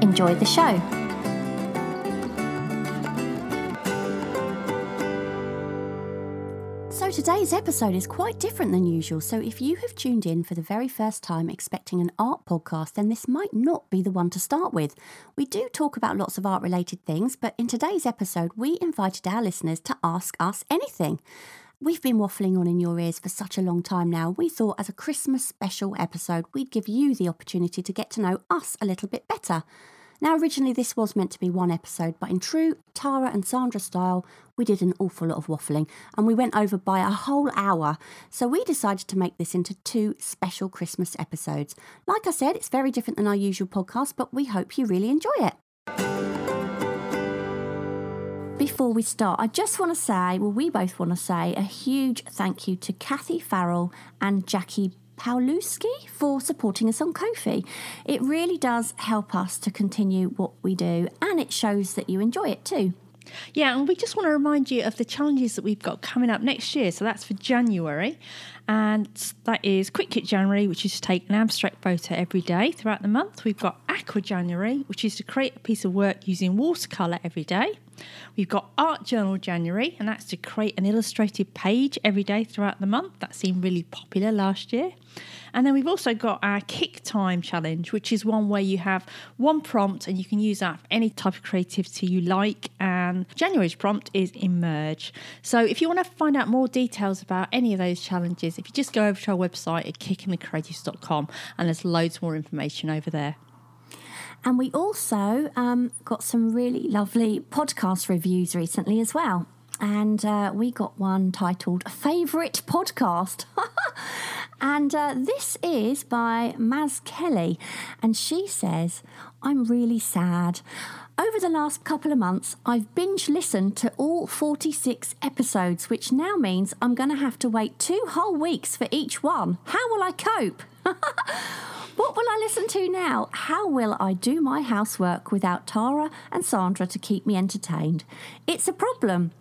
Enjoy the show. So, today's episode is quite different than usual. So, if you have tuned in for the very first time expecting an art podcast, then this might not be the one to start with. We do talk about lots of art related things, but in today's episode, we invited our listeners to ask us anything. We've been waffling on in your ears for such a long time now. We thought as a Christmas special episode, we'd give you the opportunity to get to know us a little bit better. Now, originally, this was meant to be one episode, but in true Tara and Sandra style, we did an awful lot of waffling and we went over by a whole hour. So, we decided to make this into two special Christmas episodes. Like I said, it's very different than our usual podcast, but we hope you really enjoy it. Before we start, I just want to say, well, we both want to say a huge thank you to Kathy Farrell and Jackie Paulowski for supporting us on Ko-fi. It really does help us to continue what we do and it shows that you enjoy it too. Yeah, and we just want to remind you of the challenges that we've got coming up next year. So that's for January. And that is Quick Kit January, which is to take an abstract photo every day throughout the month. We've got Aqua January, which is to create a piece of work using watercolour every day. We've got Art Journal January, and that's to create an illustrated page every day throughout the month. That seemed really popular last year. And then we've also got our Kick Time Challenge, which is one where you have one prompt and you can use that for any type of creativity you like. And January's prompt is Emerge. So if you want to find out more details about any of those challenges, if you just go over to our website at kickinthecreatives.com and there's loads more information over there. And we also um, got some really lovely podcast reviews recently as well. And uh, we got one titled Favourite Podcast. and uh, this is by Maz Kelly. And she says, I'm really sad. Over the last couple of months, I've binge listened to all 46 episodes, which now means I'm going to have to wait two whole weeks for each one. How will I cope? What will I listen to now? How will I do my housework without Tara and Sandra to keep me entertained? It's a problem.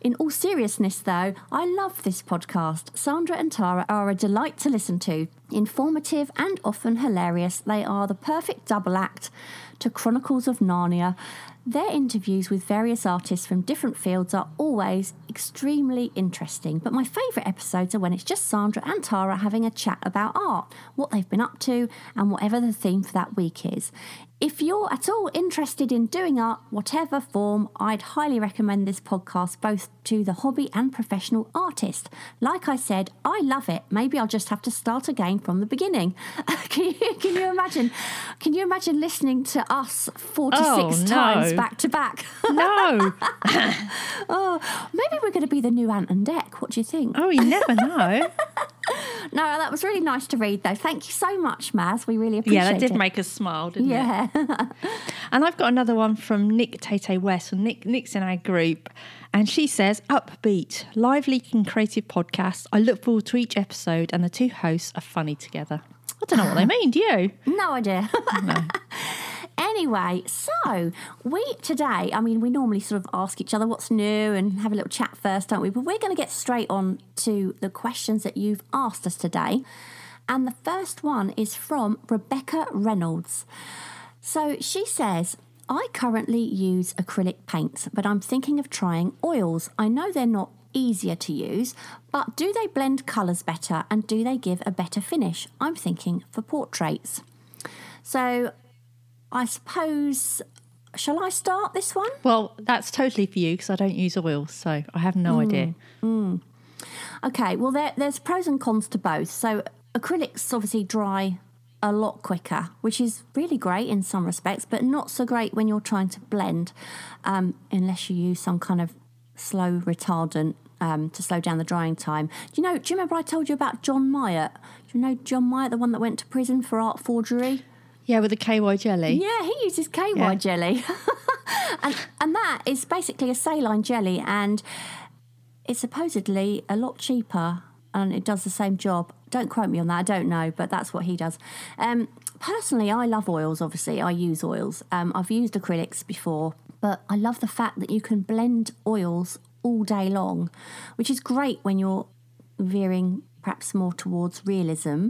In all seriousness, though, I love this podcast. Sandra and Tara are a delight to listen to. Informative and often hilarious, they are the perfect double act to Chronicles of Narnia. Their interviews with various artists from different fields are always extremely interesting, but my favourite episodes are when it's just Sandra and Tara having a chat about art, what they've been up to, and whatever the theme for that week is. If you're at all interested in doing art, whatever form, I'd highly recommend this podcast both to the hobby and professional artist. Like I said, I love it. Maybe I'll just have to start again from the beginning. can, you, can you imagine? Can you imagine listening to us 46 Oh, no. times back to back? No. oh, maybe we're going to be the new Ant and Dec. What do you think? oh, you never know. No, that was really nice to read, though. Thank you so much, Maz. We really appreciate it. yeah, it. that did make us smile, didn't it? Yeah. And I've got another one from Nick Tate West. And Nick, Nick's in our group. And she says, upbeat, lively and creative podcast. I look forward to each episode and the two hosts are funny together. I don't know what they mean, do you? no idea. Anyway, so we today, I mean, we normally sort of ask each other what's new and have a little chat first, don't we? But we're going to get straight on to the questions that you've asked us today. And the first one is from Rebecca Reynolds. So she says, I currently use acrylic paints, but I'm thinking of trying oils. I know they're not easier to use, but do they blend colours better and do they give a better finish? I'm thinking for portraits. So I suppose, shall I start this one? Well, that's totally for you because I don't use oils, so I have no idea. Okay, well, there, there's pros and cons to both. So, acrylics obviously dry a lot quicker, which is really great in some respects, but not so great when you're trying to blend, um, unless you use some kind of slow retardant um, to slow down the drying time. Do you know? Do you remember I told you about John Myatt? Do you know John Myatt, the one that went to prison for art forgery? Yeah, with the KY jelly. Yeah, he uses KY Yeah. jelly. and, and that is basically a saline jelly, and it's supposedly a lot cheaper and it does the same job. Don't quote me on that, I don't know, but that's what he does. Um, personally, I love oils, obviously, I use oils. Um, I've used acrylics before, but I love the fact that you can blend oils all day long, which is great when you're veering perhaps more towards realism.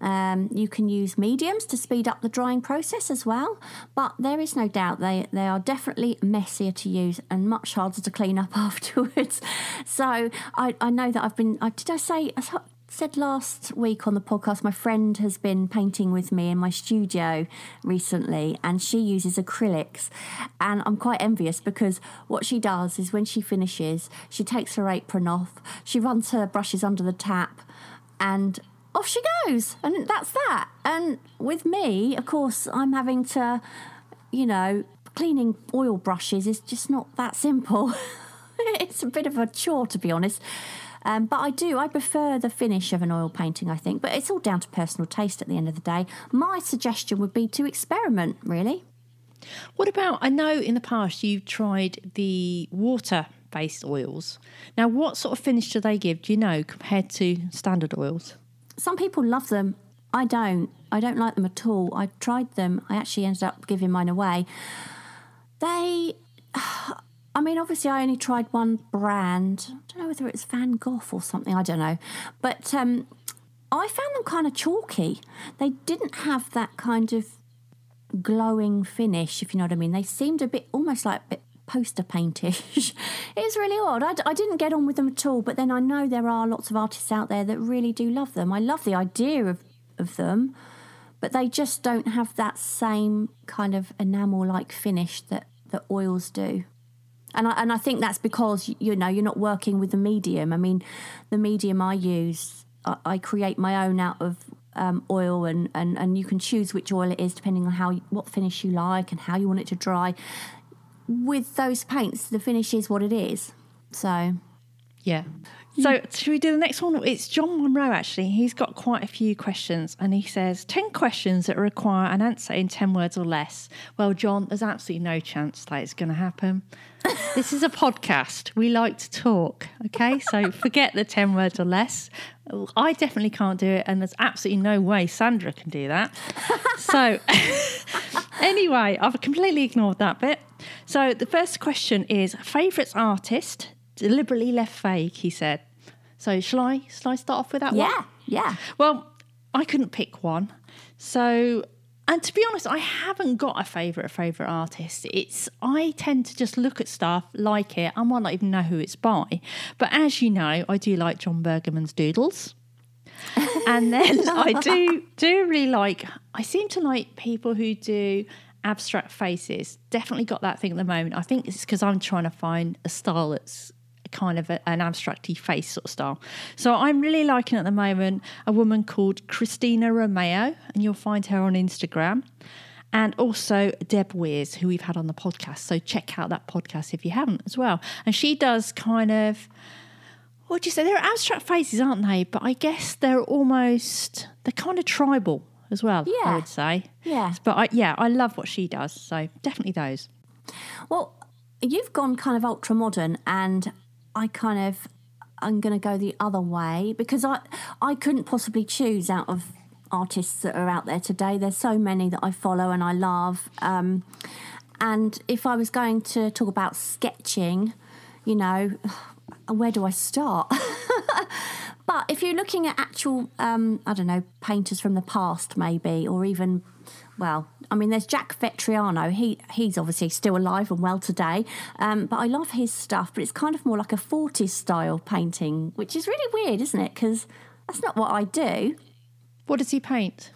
Um, you can use mediums to speed up the drying process as well, but there is no doubt they, they are definitely messier to use and much harder to clean up afterwards. So I, I know that I've been, I, did I say, I said last week on the podcast, my friend has been painting with me in my studio recently, and she uses acrylics. And I'm quite envious because what she does is when she finishes, she takes her apron off, she runs her brushes under the tap, and off she goes. And that's that. And with me, of course, I'm having to, you know, cleaning oil brushes is just not that simple. it's a bit of a chore, to be honest. Um, but I do, I prefer the finish of an oil painting, I think. But it's all down to personal taste at the end of the day. My suggestion would be to experiment, really. What about? I know in the past you've tried the water-based oils. Now, what sort of finish do they give? Do you know compared to standard oils? Some people love them. I don't. I don't like them at all. I tried them. I actually ended up giving mine away. They, I mean, obviously, I only tried one brand. I don't know whether it's Van Gogh or something. I don't know. But um, I found them kind of chalky. They didn't have that kind of glowing finish, if you know what I mean. They seemed a bit almost like a bit poster paintish. it was really odd. I, d- I didn't get on with them at all, but then I know there are lots of artists out there that really do love them. I love the idea of, of them, but they just don't have that same kind of enamel like finish that, that oils do. And I, and I think that's because you know you're not working with the medium. I mean, the medium I use, I, I create my own out of um, oil, and, and and you can choose which oil it is depending on how what finish you like and how you want it to dry. With those paints, the finish is what it is. So Yeah. Mm. So, should we do the next one? It's John Monroe, actually. He's got quite a few questions, and he says 10 questions that require an answer in 10 words or less. Well, John, there's absolutely no chance that it's going to happen. This is a podcast. We like to talk, okay? So, forget the 10 words or less. I definitely can't do it, and there's absolutely no way Sandra can do that. So, anyway, I've completely ignored that bit. So, the first question is favourite artist? Deliberately left vague, he said. So, shall I, shall I start off with that one? yeah, yeah. Well, I couldn't pick one. So, and to be honest, I haven't got a favourite favourite artist. It's I tend to just look at stuff, like it, I might not even know who it's by. But as you know, I do like Jon Burgerman's doodles. and then I do do really like I seem to like people who do abstract faces. Definitely got that thing at the moment. I think it's because I'm trying to find a style that's kind of a, an abstracty face sort of style. So I'm really liking at the moment a woman called Christina Romeo, and you'll find her on Instagram. And also Deb Weirs, who we've had on the podcast. So check out that podcast if you haven't as well. And she does kind of what do you say? They're abstract faces, aren't they? But I guess they're almost they're kind of tribal as well. Yeah. I would say. Yeah. But I, yeah, I love what she does. So definitely those. Well, you've gone kind of ultra modern, and I kind of I'm going to go the other way because I I couldn't possibly choose out of artists that are out there today. There's so many that I follow and I love. Um, and if I was going to talk about sketching, you know, where do I start? But if you're looking at actual, um, I don't know, painters from the past, maybe, or even, well, I mean, there's Jack Vettriano. He he's obviously still alive and well today. Um, but I love his stuff. But it's kind of more like a 40s style painting, which is really weird, isn't it? Because that's not what I do. What does he paint?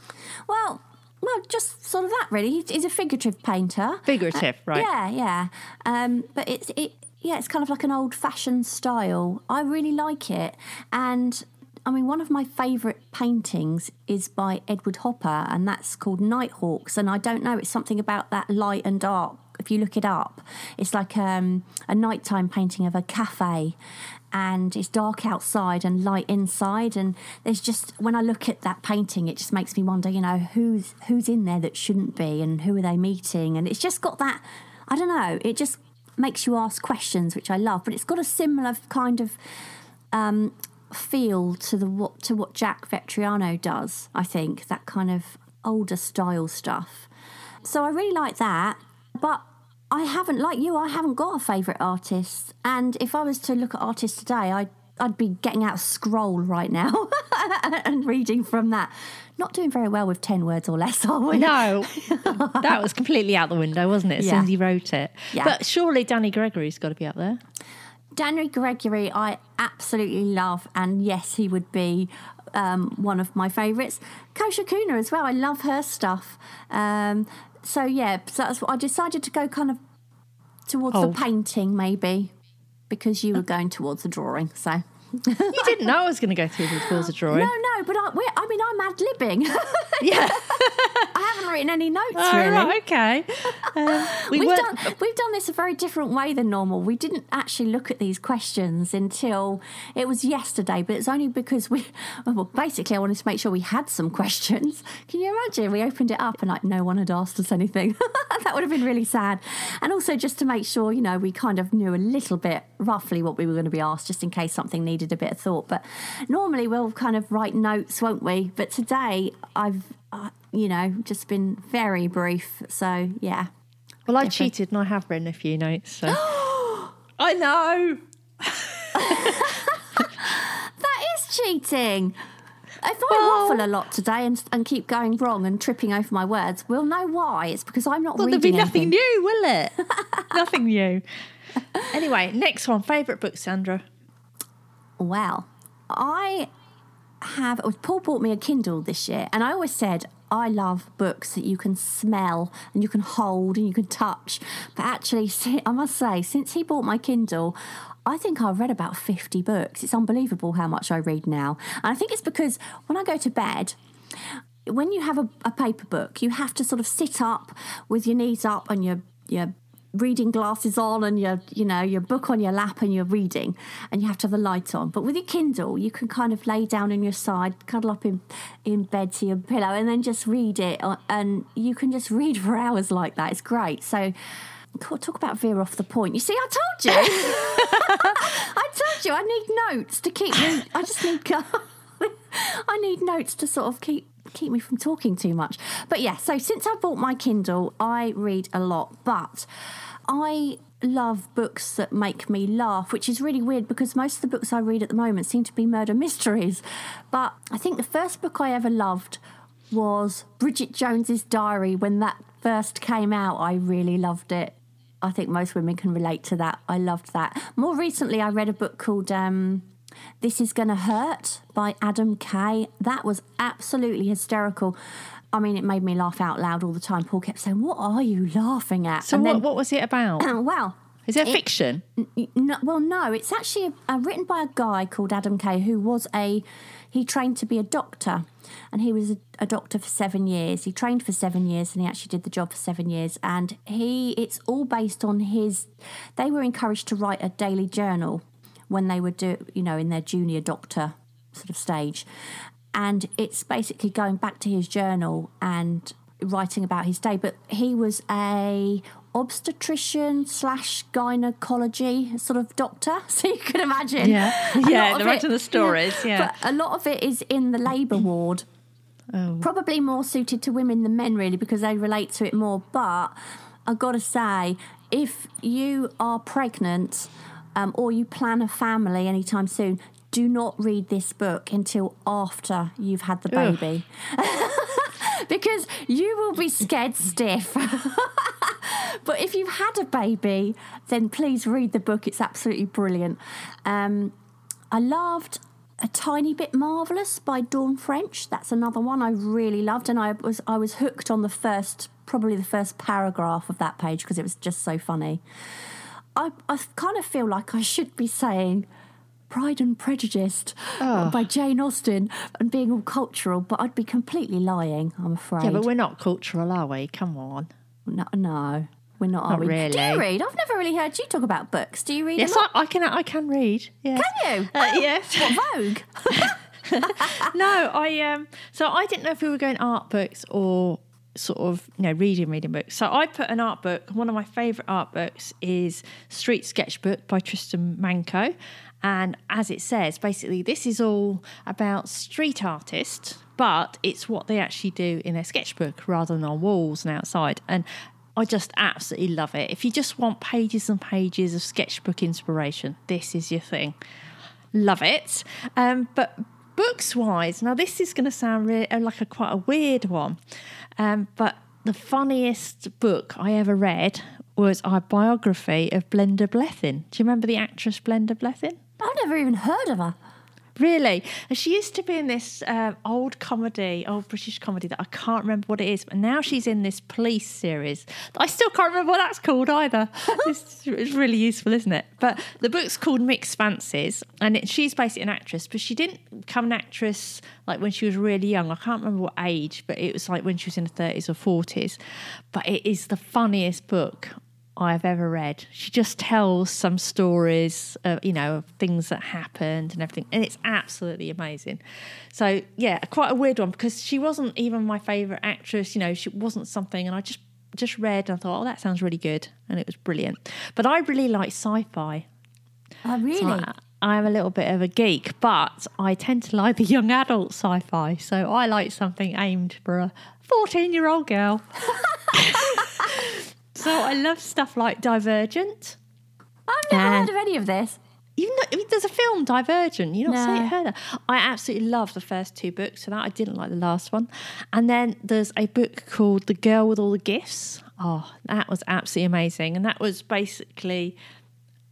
Well, well, just sort of that really. He's, a figurative painter. Figurative, right? Yeah, yeah. Um, but it's it yeah, it's kind of like an old fashioned style. I really like it, and I mean, one of my favourite paintings is by Edward Hopper, and that's called Nighthawks. And I don't know, it's something about that light and dark. If you look it up, it's like um, a nighttime painting of a cafe, and it's dark outside and light inside. And there's just when I look at that painting, it just makes me wonder, you know, who's who's in there that shouldn't be, and who are they meeting? And it's just got that. I don't know. It just makes you ask questions, which I love. But it's got a similar kind of um, feel to the what to what Jack Vettriano does. I think that kind of older style stuff. So I really like that, but I haven't like you. I haven't got a favourite artist, and if I was to look at artists today, I'd I'd be getting out a scroll right now and reading from that. Not doing very well with 10 words or less, are we? No, that was completely out the window, wasn't it? As Yeah. soon as he wrote it. Yeah. But surely Danny Gregory's got to be up there. Danny Gregory, I absolutely love, and yes, he would be um, one of my favourites. Koosje Koene as well. I love her stuff. Um, so yeah, so that's what I decided to go kind of towards Oh. the painting, maybe, because you were going towards the drawing. So You didn't know I was going to go through the tours of drawing. no, no, but I, we're, I mean, I'm ad libbing. Yeah. I haven't written any notes Oh, really. right, okay. Um, we We've weren't- done we've done this a very different way than normal. We didn't actually look at these questions until it was yesterday, but it's only because we well basically I wanted to make sure we had some questions. Can you imagine? We opened it up and like no one had asked us anything. that would have been really sad. And also just to make sure, you know, we kind of knew a little bit roughly what we were going to be asked just in case something needed a bit of thought. But normally we'll kind of write notes, won't we? But today I've uh, you know, just been very brief. So, yeah. Well, I cheated and I have written a few notes. So. I know. That is cheating. If I Well- waffle a lot today and, and keep going wrong and tripping over my words, we'll know why. It's because I'm not Well, there'll reading be nothing anything. new, will it? nothing new. Anyway, next one. Favourite book, Sandra? Well, I have. oh, Paul bought me a Kindle this year, and I always said I love books that you can smell and you can hold and you can touch. But actually, I must say, since he bought my Kindle, I think I've read about 50 books. It's unbelievable how much I read now. And I think it's because when I go to bed, when you have a, a paper book, you have to sort of sit up with your knees up and your your reading glasses on and your you know your book on your lap and you're reading and you have to have the light on. But with your kindle you can kind of lay down on your side cuddle up in in bed to your pillow and then just read it uh, and you can just read for hours like that. It's great. So talk about veer off the point. You see i told you. I told you i need notes to keep me i just need I need notes to sort of keep keep me from talking too much. But yeah, so since I bought my Kindle, I read a lot, but I love books that make me laugh, which is really weird because most of the books I read at the moment seem to be murder mysteries. But I think the first book I ever loved was Bridget Jones's Diary when that first came out. I really loved it. I think most women can relate to that. I loved that. More recently, I read a book called um, This Is Gonna Hurt by Adam Kay. That was absolutely hysterical. I mean, it made me laugh out loud all the time. Paul kept saying, What are you laughing at? So, what, what was it about? well, Is it a fiction? no, well, no, it's actually uh, written by a guy called Adam Kay who was a he trained to be a doctor, and he was a, a doctor for seven years. He trained for seven years, and he actually did the job for seven years. And he, it's all based on his. They were encouraged to write a daily journal when they were do, you know, in their junior doctor sort of stage, and it's basically going back to his journal and writing about his day. But he was a obstetrician slash gynecology sort of doctor, so you can imagine. Yeah. yeah, the Yeah, of the stories, yeah. But a lot of it is in the labour ward. Oh. Probably more suited to women than men, really, because they relate to it more. But I've got to say, if you are pregnant um, or you plan a family anytime soon, do not read this book until after you've had the baby. because you will be scared stiff. but if you've had a baby, then please read the book. It's absolutely brilliant. Um, I loved a tiny bit marvelous by Dawn French. That's another one I really loved, and I was I was hooked on the first, probably the first paragraph of that page because it was just so funny. I I kind of feel like I should be saying Pride and Prejudiced by Jane Austen and being all cultural, but I'd be completely lying, I'm afraid. Yeah, but we're not cultural, are we? Come on. no, no, we're not, are Not we? Do you read? I've never really heard you talk about books. Do you read Yes? I, I can. I can read. Yes. Can you? Uh, yes. What, Vogue? no, I um. So I didn't know if we were going art books or sort of you know reading reading books. So I put an art book. One of my favourite art books is Street Sketchbook by Tristan Manco, and as it says, basically this is all about street artists, but it's what they actually do in their sketchbook rather than on walls and outside. And I just absolutely love it. If you just want pages and pages of sketchbook inspiration, this is your thing love it. Um, but books wise, now this is going to sound really, like a quite a weird one, um, but the funniest book I ever read was our biography of Brenda Blethyn. Do you remember the actress Brenda Blethyn? I've never even heard of her. Really? And She used to be in this um, old comedy, old British comedy that I can't remember what it is, but now she's in this police series. I still can't remember what that's called either. it's, it's really useful, isn't it? But the book's called Mixed Fancies, and it, she's basically an actress, but she didn't become an actress like when she was really young. I can't remember what age, but it was like when she was in her 30s or 40s. But it is the funniest book I've ever read. She just tells some stories, of, you know, of things that happened and everything, and it's absolutely amazing. So yeah, quite a weird one because she wasn't even my favourite actress. You know, she wasn't something, and I just just read and I thought, oh, that sounds really good, and it was brilliant. But I really like sci-fi. Oh, really? I, I'm a little bit of a geek, but I tend to like the young adult sci-fi. So I like something aimed for a 14-year-old girl. so I love stuff like Divergent. I've never And- heard of any of this. Even though, I mean, there's a film Divergent. You not No. see it, heard that? I absolutely love the first two books. So that I didn't like the last one. And then there's a book called The Girl with All the Gifts. Oh, that was absolutely amazing. And that was basically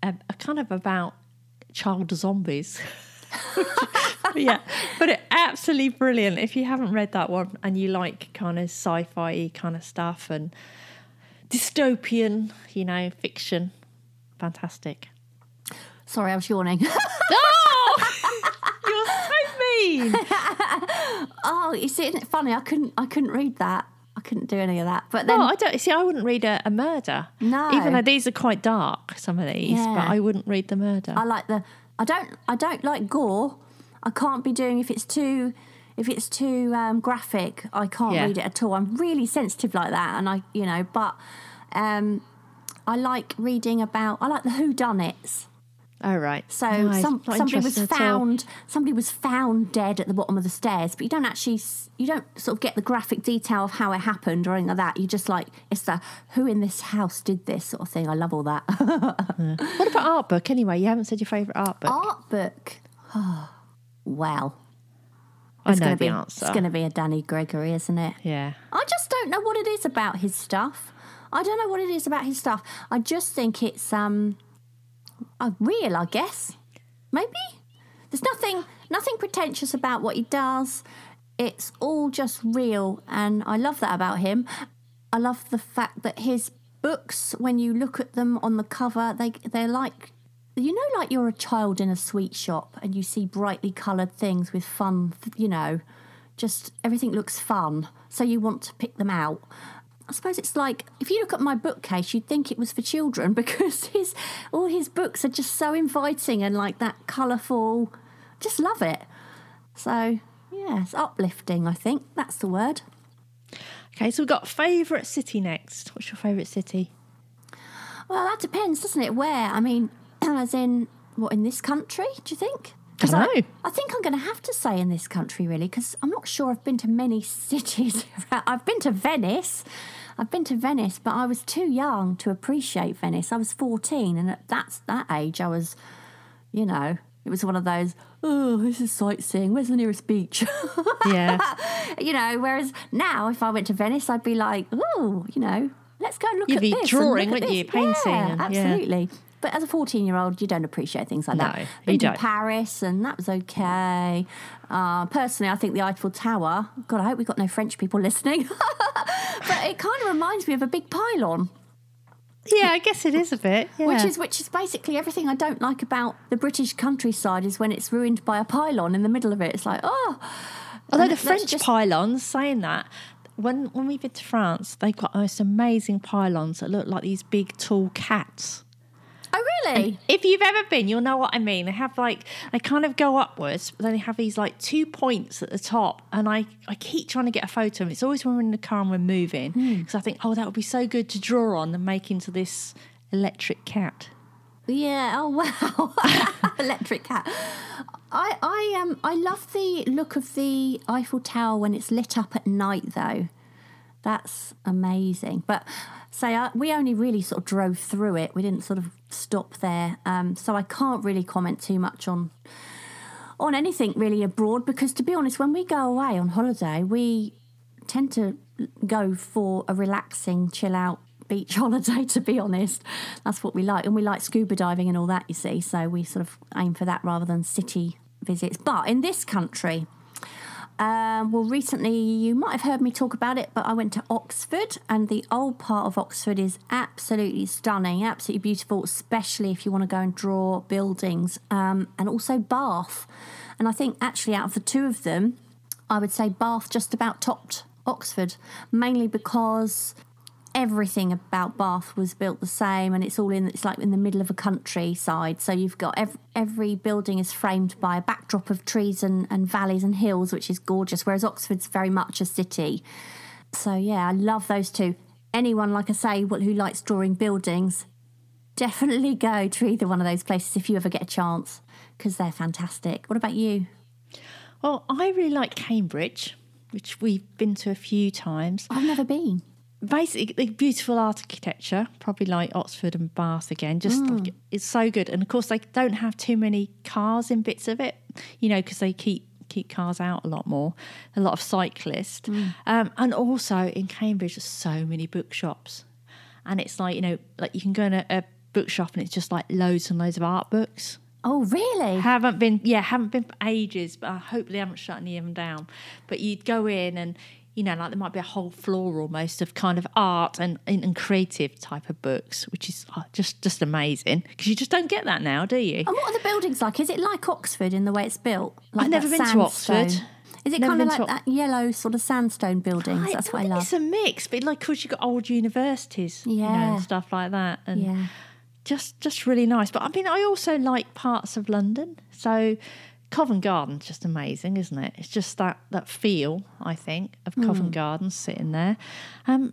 a, a kind of about child zombies. yeah, but it absolutely brilliant. If you haven't read that one and you like kind of sci-fi kind of stuff and dystopian, you know, fiction, fantastic. Sorry, I was yawning. Oh, you're so mean. oh, you see, isn't it funny? I couldn't, I couldn't read that. I couldn't do any of that. But then, No, I don't see. I wouldn't read a, a murder. No. even though these are quite dark, some of these, Yeah. but I wouldn't read the murder. I like the. I don't. I don't like gore. I can't be doing if it's too. If it's too um, graphic, I can't Yeah. read it at all. I'm really sensitive like that, and I, you know, but um, I like reading about. I like the who done it's. oh right. So No, some, somebody was interested at all. found. Somebody was found dead at the bottom of the stairs, but you don't actually. You don't sort of get the graphic detail of how it happened or anything like that. You just like it's the who in this house did this sort of thing. I love all that. What about art book? Anyway, you haven't said your favourite art book. Art book. well, I know gonna the be, answer. It's going to be a Danny Gregory, isn't it? Yeah. I just don't know what it is about his stuff. I don't know what it is about his stuff. I just think it's um, real. I guess maybe there's nothing nothing pretentious about what he does. It's all just real, and I love that about him. I love the fact that his books, when you look at them on the cover, they they're like you know, like you're a child in a sweet shop and you see brightly coloured things with fun, you know, just everything looks fun. So you want to pick them out. I suppose it's like if you look at my bookcase, you'd think it was for children because his all his books are just so inviting and like that colourful. Just love it. So yeah, it's uplifting. I think that's the word. Okay, so we've got favourite city next. What's your favourite city? Well, that depends, doesn't it? Where? I mean, as in what in this country? Do you think? Dunno. I, I think I'm going to have to say in this country, really, because I'm not sure I've been to many cities. I've been to Venice. I've been to Venice, but I was too young to appreciate Venice. I was 14, and at that's that age, I was, you know, it was one of those. Oh, this is sightseeing. Where's the nearest beach? Yeah. you know, whereas now, if I went to Venice, I'd be like, oh, you know, let's go and look You'd at be this. and drawing, look at wouldn't you? Painting Yeah, and- yeah. But as a 14 year old, you don't appreciate things like No, that. you to don't. Paris, and that was okay. Uh, personally, I think the Eiffel Tower, God, I hope we've got no French people listening, but it kind of reminds me of a big pylon. Yeah, I guess it is a bit. Yeah. Which is which is basically everything I don't like about the British countryside is when it's ruined by a pylon in the middle of it. It's like, oh. Although the French just- pylons, saying that, when when we've been to France, they've got the most amazing pylons that look like these big tall cats. Oh, really? If you've ever been, you'll know what I mean. They have like they kind of go upwards, but then they have these like two points at the top. And I, I keep trying to get a photo of it. It's always when we're in the car and we're moving because I think, oh, that would be so good to draw on and make into this electric cat. Yeah. Oh wow. Electric cat. I I um I love the look of the Eiffel Tower when it's lit up at night though. That's amazing. But say uh, we only really sort of drove through it. We didn't sort of stop there. Um, so I can't really comment too much on on anything really abroad because to be honest, when we go away on holiday, we tend to go for a relaxing, chill out beach holiday. To be honest, that's what we like, and we like scuba diving and all that. You see, so we sort of aim for that rather than city visits. But in this country. Um, well, recently you might have heard me talk about it, but I went to Oxford, and the old part of Oxford is absolutely stunning, absolutely beautiful, especially if you want to go and draw buildings, um, and also Bath. And I think actually, out of the two of them, I would say Bath just about topped Oxford, mainly because everything about Bath was built the same, and it's all in. It's like in the middle of a countryside, so you've got every, every building is framed by a backdrop of trees and, and valleys and hills, which is gorgeous. Whereas Oxford's very much a city. So yeah, I love those two. Anyone, like I say, who likes drawing buildings, definitely go to either one of those places if you ever get a chance, because they're fantastic. What about you? Well, I really like Cambridge, which we've been to a few times. I've never been. Basically beautiful architecture, probably like Oxford and Bath again. Just like, it's so good, and of course they don't have too many cars in bits of it, you know, because they keep keep cars out a lot more. A lot of cyclists, um, and also in Cambridge, there's so many bookshops, and it's like you know, like you can go in a, a bookshop and it's just like loads and loads of art books. Oh, really? Haven't been, yeah, haven't been for ages, but I hope they haven't shut any of them down. But you'd go in and, you know, like there might be a whole floor almost of kind of art and, and, and creative type of books, which is oh, just just amazing because you just don't get that now, do you? And what are the buildings like? Is it like Oxford in the way it's built? Like I've never been to? Oxford. Is it Never kind of like to that yellow sort of sandstone buildings? That's what I love. It's a mix, but like, because you've got old universities, you know, Yeah. and stuff like that. And Yeah. just just really nice. But I mean, I also like parts of London. So Covent Garden's just amazing, isn't it? It's just that that feel, I think, of. Covent Garden sitting there. Um,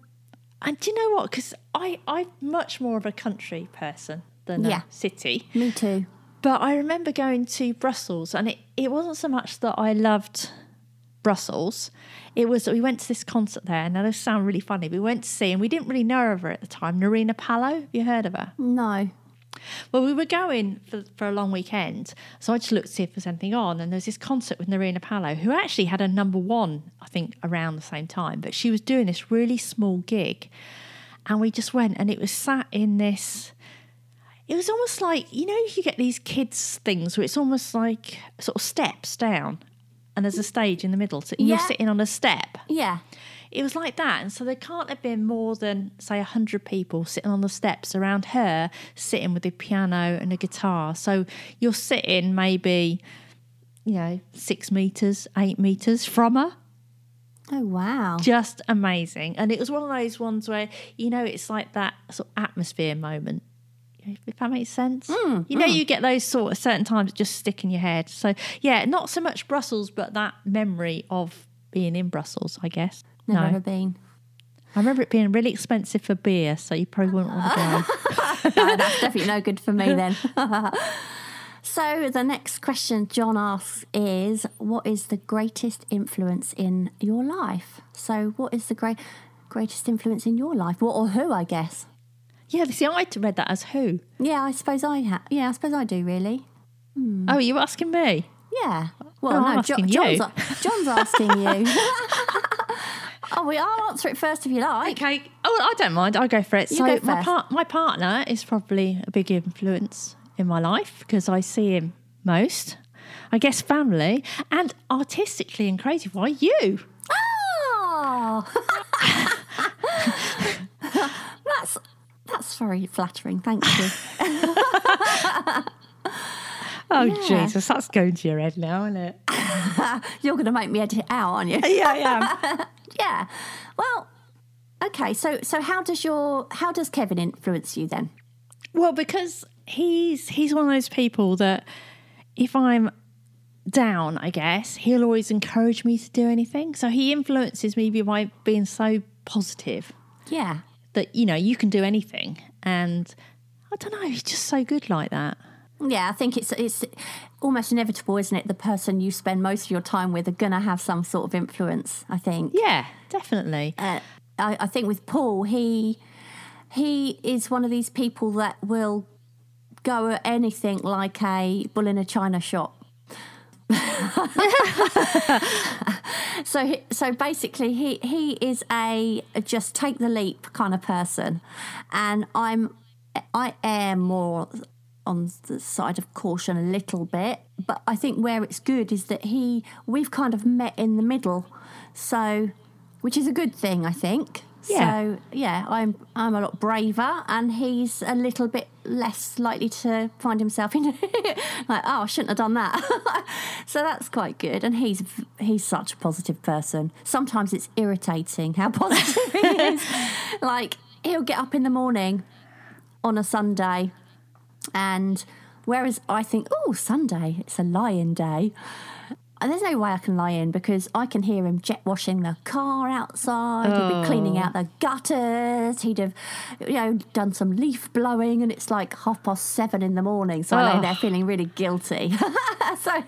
and do you know what? Because I I'm much more of a country person than Yeah. a city. Me too. But I remember going to Brussels, and it, it wasn't so much that I loved Brussels. It was that we went to this concert there. Now, this sounds really funny. We went to see, and we didn't really know of her at the time, Nerina Pallot. Have you heard of her? No. Well, we were going for, for a long weekend, so I just looked to see if there's anything on, and there's this concert with Nerina Pallot, who actually had a number one, I think, around the same time, but she was doing this really small gig, and we just went, and it was sat in this. It was almost like you know you get these kids things where it's almost like sort of steps down, and there's a stage in the middle, so you're sitting on a step. Yeah. It was like that. And so there can't have been more than, say, 100 people sitting on the steps around her, sitting with a piano and a guitar. So you're sitting maybe, you know, six meters, eight meters from her. Oh wow. Just amazing. And it was one of those ones where, you know, it's like that sort of atmosphere moment. If that makes sense, mm, you know, mm. you get those sort of certain times that just stick in your head. So, yeah, not so much Brussels, but that memory of being in Brussels, I guess. Never no. ever been. I remember it being really expensive for beer, so you probably wouldn't want to go. no, that's definitely no good for me then. so the next question John asks is, "What is the greatest influence in your life?" So, what is the great greatest influence in your life? What or who? I guess. yeah, see, I read that as who. Yeah, I suppose I have. Yeah, I suppose I do. Really. Hmm. Oh, you asking me? Yeah. Well, no, Jo- asking John's, you. John's asking you. oh, we I'll answer it first if you like. Okay. Oh, I don't mind. I'll go for it. You so go my first. my partner is probably a big influence in my life because I see him most. I guess family and artistically and creative. Why you? Oh, that's That's very flattering. Thank you. Oh, Yeah. Jesus, that's going to your head now, isn't it? You're going to make me edit it out, aren't you? yeah, I am. Yeah. Well, okay. So, so how does your how does Kevin influence you then? Well, because he's he's one of those people that if I'm down, I guess, he'll always encourage me to do anything. So he influences me by being so positive Yeah. that, you know, you can do anything. And I don't know, he's just so good like that. Yeah, I think it's it's almost inevitable, isn't it? The person you spend most of your time with are going to have some sort of influence. I think. Yeah, definitely. Uh, I, I think with Paul, he he is one of these people that will go at anything like a bull in a china shop. so so basically he he is a, a just take the leap kind of person and I'm I am more on the side of caution a little bit but I think where it's good is that he we've kind of met in the middle. So which is a good thing I think. Yeah. so yeah I'm I'm a lot braver and he's a little bit less likely to find himself in like oh I shouldn't have done that. So that's quite good and he's he's such a positive person. Sometimes it's irritating how positive he is. Like he'll get up in the morning on a Sunday and whereas I think oh Sunday it's a lion day and there's no way I can lie in because I can hear him jet washing the car outside. He'd be cleaning oh. out the gutters. He'd have, you know, done some leaf blowing, and it's like half past seven in the morning. So I lay Oh. there feeling really guilty. so,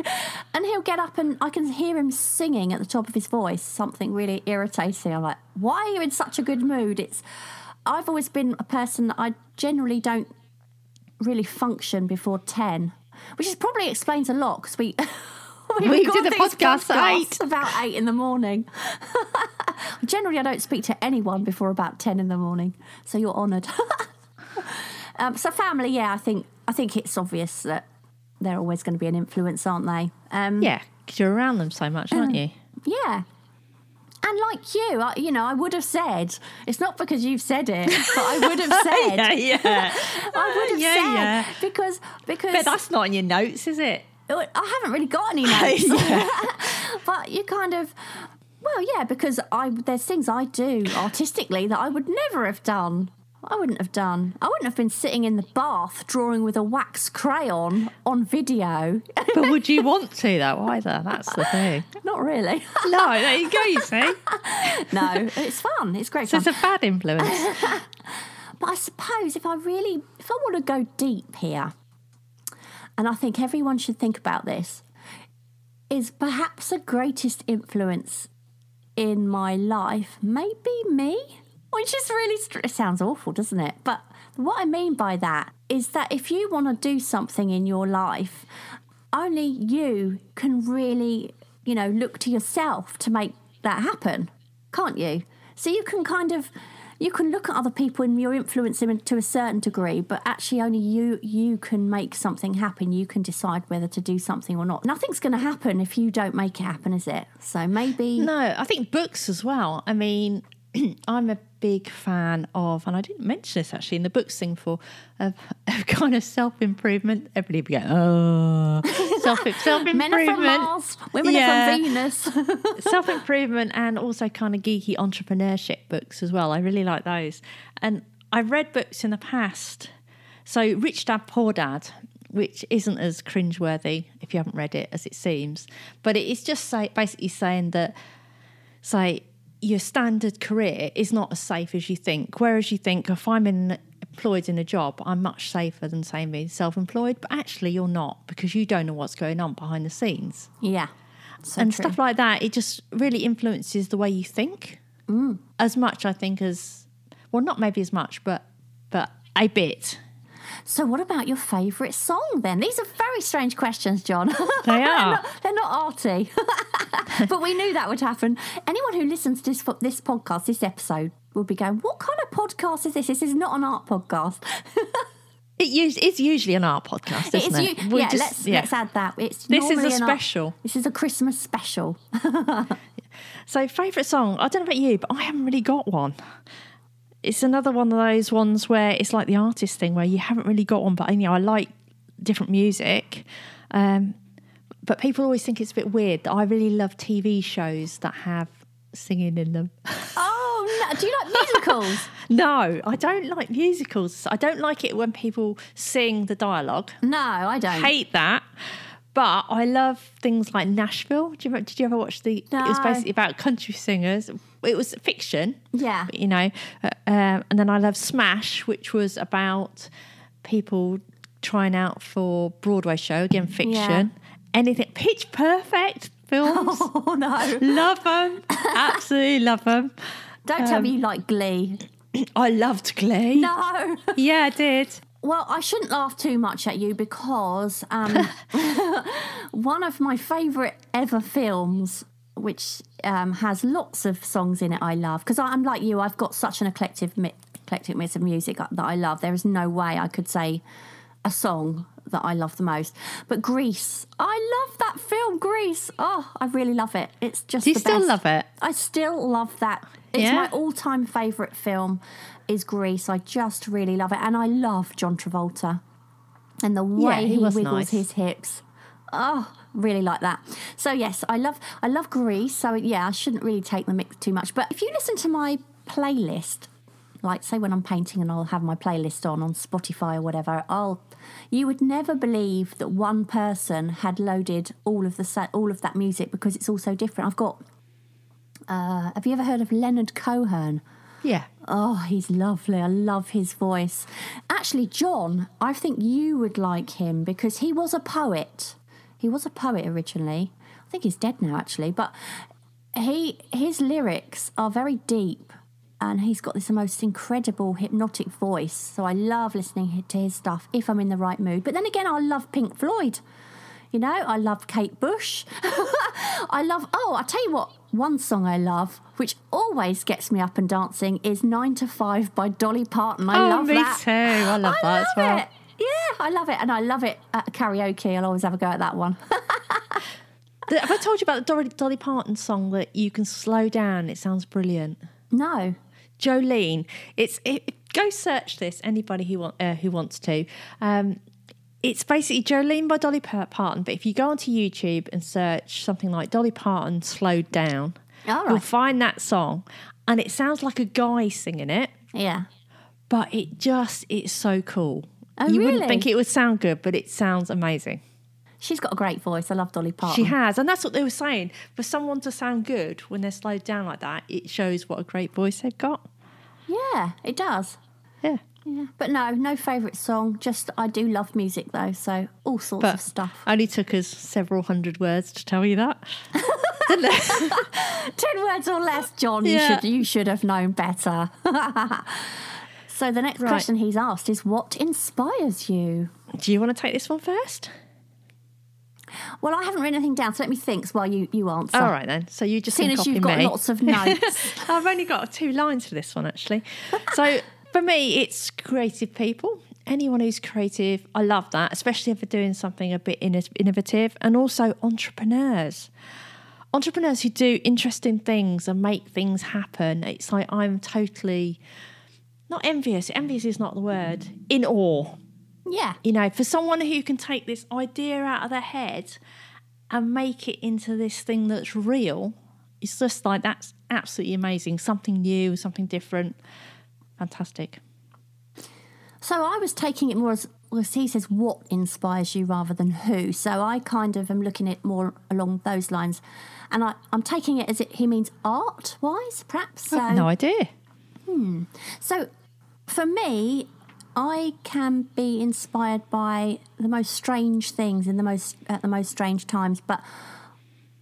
and he'll get up and I can hear him singing at the top of his voice something really irritating. I'm like, why are you in such a good mood? It's, I've always been a person that I generally don't really function before 10, which is probably explains a lot because we. We did the podcast at eight. about eight in the morning. Generally, I don't speak to anyone before about ten in the morning, so you're honoured. um, so, family, yeah, I think I think it's obvious that they're always going to be an influence, aren't they? Um, Yeah, because you're around them so much, aren't you? yeah. And like you, I, you know, I would have said it's not because you've said it, but I would have said, yeah. yeah. I would have Yeah, said yeah. because because But that's not in your notes, is it? Uh, I haven't really got any notes. but you kind of well yeah because i there's things i do artistically that i would never have done i wouldn't have done i wouldn't have been sitting in the bath drawing with a wax crayon on video But would you want to, though, either? That's the thing. not really No, there you go, you see. no it's fun it's great So fun it's a bad influence. but i suppose if i really if i want to go deep here and i think everyone should think about this is perhaps the greatest influence in my life maybe me which is really str- it sounds awful doesn't it? But what i mean by that is that if you want to do something in your life only you can really you know look to yourself to make that happen can't you? So you can kind of you can look at other people and you're influencing them to a certain degree but actually only you you can make something happen. You can decide whether to do something or not. Nothing's going to happen if you don't make it happen is it? So maybe No, I think books as well. I mean, I'm a big fan of, and I didn't mention this actually in the books thing for, of, of kind of self improvement. Everybody be going, oh, self improvement. men are from mars women Yeah. are from venus self improvement, and also kind of geeky entrepreneurship books as well. I really like those, and I've read books in the past. So, Rich Dad Poor Dad. Which isn't as cringeworthy if you haven't read it as it seems, but it is just say, basically saying that say your standard career is not as safe as you think. Whereas you think if I'm in, employed in a job, I'm much safer than saying being self-employed, but actually you're not because you don't know what's going on behind the scenes yeah so and true. stuff like that. It just really influences the way you think mm. as much, I think, as well, not maybe as much, but but a bit. So, what about your favourite song then? These are very strange questions, John. They they're, not, they're not arty, but we knew that would happen. Anyone who listens to this this podcast, this episode, will be going, "What kind of podcast is this? This is not an art podcast." It is, is usually an art podcast, isn't it? you- yeah, just- let's yeah. let's add that. It's This is a an art- special. this is a Christmas special. So, favourite song? I don't know about you, but I haven't really got one. It's another one of those ones where it's like the artist thing where you haven't really got one, but you know, I like different music. Um, but people always think it's a bit weird that I really love TV shows that have singing in them. Oh, no. do you like musicals? no, I don't like musicals. I don't like it when people sing the dialogue. no, I don't. Hate that. But I love things like Nashville. Did you, ever- did you ever watch the? It was basically about country singers. It was fiction, Yeah. you know. Uh, um, and then I love Smash, which was about people trying out for Broadway show again, fiction. Anything Pitch Perfect films. Oh no! love them, absolutely love them. Don't tell me you like Glee. I loved Glee. No. Yeah, I did. Well, I shouldn't laugh too much at you because um, one of my favourite ever films, which um, has lots of songs in it, I love. Because I'm like you, I've got such an eclectic, mi- eclectic mix of music that I love. There is no way I could say a song that I love the most. But Grease, I love that film, Grease. Oh, I really love it. It's just Do you still best. love it? I still love that. It's Yeah? my all-time favourite film is Grease. I just really love it, and I love John Travolta and the way he he, wiggles nice. his hips. Oh, really like that. So yes, I love I love Grease. So yeah, I shouldn't really take the mix too much. But if you listen to my playlist, like say when I'm painting and I'll have my playlist on on Spotify or whatever, I'll you would never believe that one person had loaded all of the all of that music because it's all so different. I've got. Uh, have you ever heard of Leonard Cohen? Yeah. Oh, he's lovely. I love his voice. Actually, John, I think you would like him because he was a poet. He was a poet originally. I think he's dead now, actually. But he his lyrics are very deep, and he's got this most incredible hypnotic voice. So I love listening to his stuff if I'm in the right mood. But then again, I love Pink Floyd. You know, I love Kate Bush. I love, oh, I tell you what, one song I love, which always gets me up and dancing, is Nine to Five by Dolly Parton. I oh, love me that. too. I love I that as love well. it. Yeah, I love it. And I love it at karaoke. I'll always have a go at that one. Have I told you about the Dolly, Dolly Parton song that you can slow down? It sounds brilliant. no. Jolene. It's it, go search this. Anybody who want uh, who wants to. Um, it's basically Jolene by Dolly Parton. But if you go onto YouTube and search something like Dolly Parton slowed down, you'll find that song, and it sounds like a guy singing it. Yeah. But it just it's so cool. Oh, you really? wouldn't think it would sound good, but it sounds amazing. She's got a great voice. I love Dolly Parton. She has, and that's what they were saying. For someone to sound good when they're slowed down like that, it shows what a great voice they've got. Yeah, it does. Yeah. Yeah. But no, no favourite song. Just I do love music though, so all sorts But of stuff. only took us several hundred words to tell you that. Ten words or less, John. You should you should have known better. so the next Right. question he's asked is what inspires you? Do you want to take this one first? Well, I haven't written anything down, so let me think while you, you answer. All right then. So you just Seeing as you've got me. lots of notes. I've only got two lines for this one actually. So for me, it's creative people. Anyone who's creative, I love that, especially if they're doing something a bit innovative, and also entrepreneurs. Entrepreneurs who do interesting things and make things happen. It's like I'm totally not envious. Envious is not the word. In awe yeah. you know, for someone who can take this idea out of their head and make it into this thing that's real, it's just like that's absolutely amazing. Something new, something different. Fantastic. So I was taking it more as well, he says what inspires you rather than who. So I kind of am looking at it more along those lines. And I, I'm taking it as it, he means art wise, perhaps. So, no idea. Hmm. so for me, I can be inspired by the most strange things in the most at the most strange times, but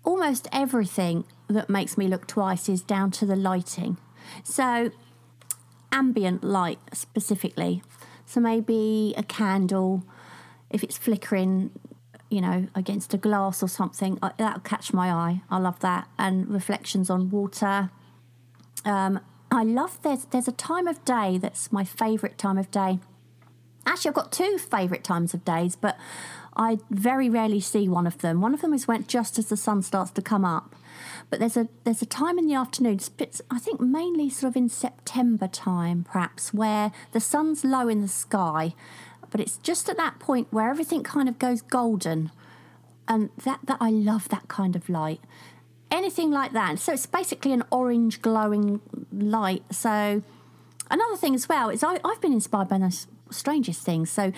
almost everything that makes me look twice is down to the lighting. So ambient light specifically. So maybe a candle, if it's flickering, you know, against a glass or something, uh, that'll catch my eye. I love that. And reflections on water. Um, I love there's there's a time of day that's my favourite time of day, Actually, I've got two favourite times of days, but I very rarely see one of them. One of them is when just as the sun starts to come up. But there's a there's a time in the afternoon, I think mainly sort of in September time, perhaps, where the sun's low in the sky, but it's just at that point where everything kind of goes golden, and that that I love that kind of light. Anything like that. So it's basically an orange glowing light. So another thing as well is I, I've been inspired by those strangest things. So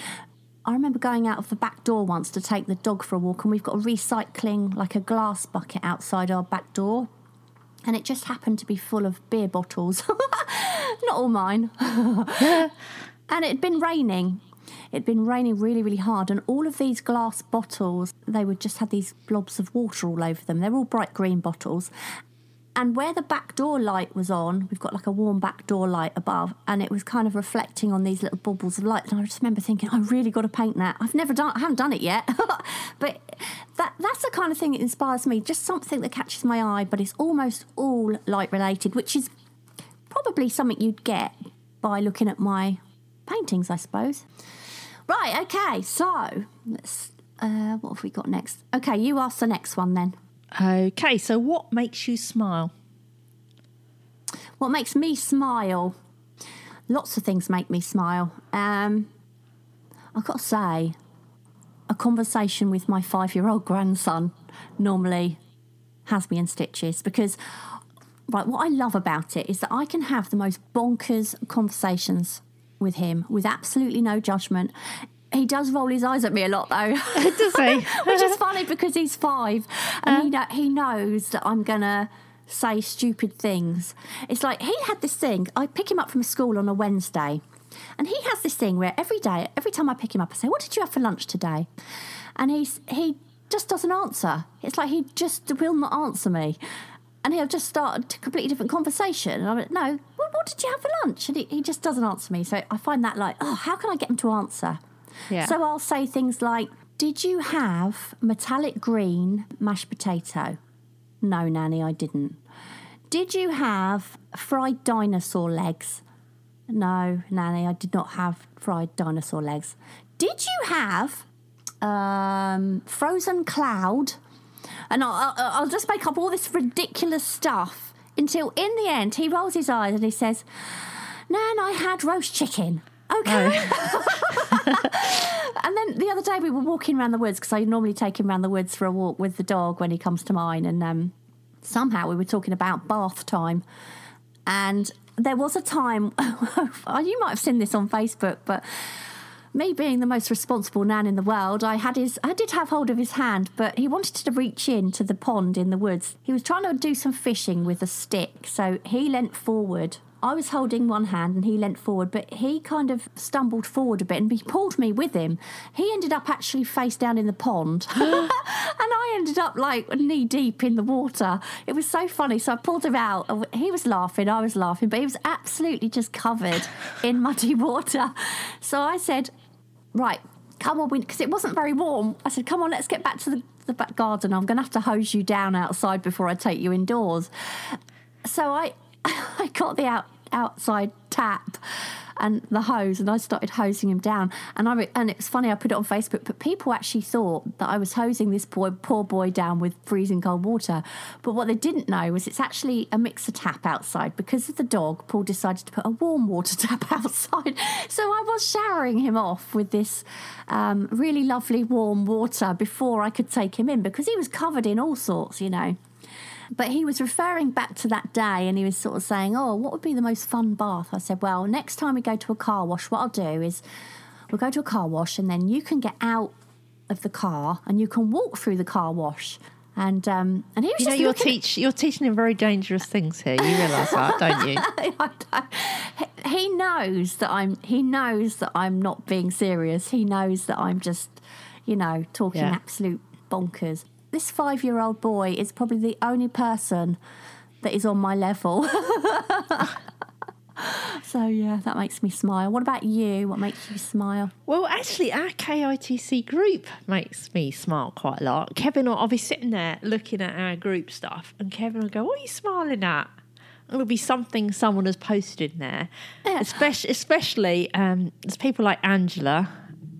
I remember going out of the back door once to take the dog for a walk, and we've got a recycling, like a glass bucket outside our back door. And it just happened to be full of beer bottles. Not all mine. and it had been raining. It'd been raining really, really hard, and all of these glass bottles, they would just have these blobs of water all over them. They're all bright green bottles. And where the back door light was on, we've got like a warm back door light above, and it was kind of reflecting on these little bubbles of light. And I just remember thinking, I really got to paint that. I've never done, I haven't done it yet, but that that's the kind of thing that inspires me. Just something that catches my eye, but it's almost all light related, which is probably something you'd get by looking at my paintings, I suppose. Right. Okay. So let's. Uh, what have we got next? Okay, you ask the next one then. Okay, so what makes you smile? What makes me smile? Lots of things make me smile. Um, I've got to say, a conversation with my five year old grandson normally has me in stitches because, right, what I love about it is that I can have the most bonkers conversations with him with absolutely no judgment. He does roll his eyes at me a lot, though. Does he? Which is funny because he's five, and uh, he know, he knows that I'm gonna say stupid things. It's like he had this thing. I pick him up from school on a Wednesday, and he has this thing where every day, every time I pick him up, I say, "What did you have for lunch today?" And he's he just doesn't answer. It's like he just will not answer me. And he'll just start a completely different conversation. And I'm like, no, what, what did you have for lunch? And he, he just doesn't answer me. So I find that like, oh, how can I get him to answer? Yeah. So I'll say things like, Did you have metallic green mashed potato? No, Nanny, I didn't. Did you have fried dinosaur legs? No, Nanny, I did not have fried dinosaur legs. Did you have um, frozen cloud? And I'll, I'll just make up all this ridiculous stuff until in the end he rolls his eyes and he says, Nan, I had roast chicken. Okay. And then the other day we were walking around the woods because I normally take him around the woods for a walk with the dog when he comes to mine. And um, somehow we were talking about bath time. And there was a time, you might have seen this on Facebook, but me being the most responsible nan in the world, I had his I did have hold of his hand, but he wanted to reach in to the pond in the woods. He was trying to do some fishing with a stick, so he leant forward I was holding one hand and he leant forward, but he kind of stumbled forward a bit and he pulled me with him. He ended up actually face down in the pond. and I ended up like knee deep in the water. It was so funny. So I pulled him out. He was laughing, I was laughing, but he was absolutely just covered in muddy water. So I said, Right, come on, because it wasn't very warm. I said, Come on, let's get back to the, the back garden. I'm going to have to hose you down outside before I take you indoors. So I I got the out, outside tap and the hose and I started hosing him down. And I and it was funny I put it on Facebook but people actually thought that I was hosing this poor poor boy down with freezing cold water. But what they didn't know was it's actually a mixer tap outside. Because of the dog Paul decided to put a warm water tap outside. So I was showering him off with this um, really lovely warm water before I could take him in because he was covered in all sorts you know but he was referring back to that day and he was sort of saying, Oh, what would be the most fun bath? I said, Well, next time we go to a car wash, what I'll do is we'll go to a car wash and then you can get out of the car and you can walk through the car wash. And um, and he was you know, you're teach you're teaching him very dangerous things here. You realise that, don't you? he knows that I'm. He knows that I'm not being serious. He knows that I'm just, you know, talking yeah. absolute bonkers this five year old boy is probably the only person that is on my level. so yeah, that makes me smile. What about you? What makes you smile? Well, actually, our KITC group makes me smile quite a lot. Kevin, I'll be sitting there looking at our group stuff, and Kevin will go, "What are you smiling at?" it'll be something someone has posted in there. Especially, especially um, there's people like Angela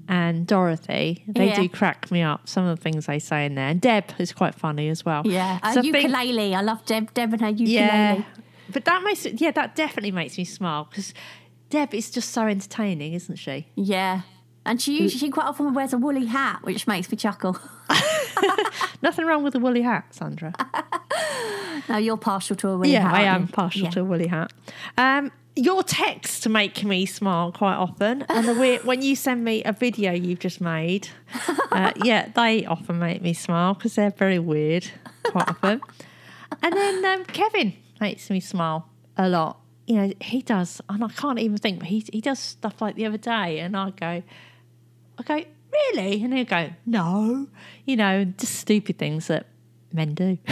and Dorothy. They Yeah. do crack me up. Some of the things they say in there, and Deb is quite funny as well. Yeah. Uh, So I think- ukulele. I love Deb, Deb and her ukulele. yeah, but that makes it. Yeah, that definitely makes me smile because Deb is just so entertaining, isn't she? Yeah. And she usually, she quite often wears a woolly hat, which makes me chuckle. Nothing wrong with a woolly hat, Sandra. no, you're partial to a woolly hat. yeah, hat. I am partial Yeah. to a woolly hat. Um, your texts make me smile quite often, and the weird, when you send me a video you've just made, uh, yeah, they often make me smile because they're very weird quite often. And then um, Kevin makes me smile a lot. You know, he does, and I can't even think, but he he does stuff like the other day, and I go, I go, really? And he'll go, no, you know, just stupid things that men do.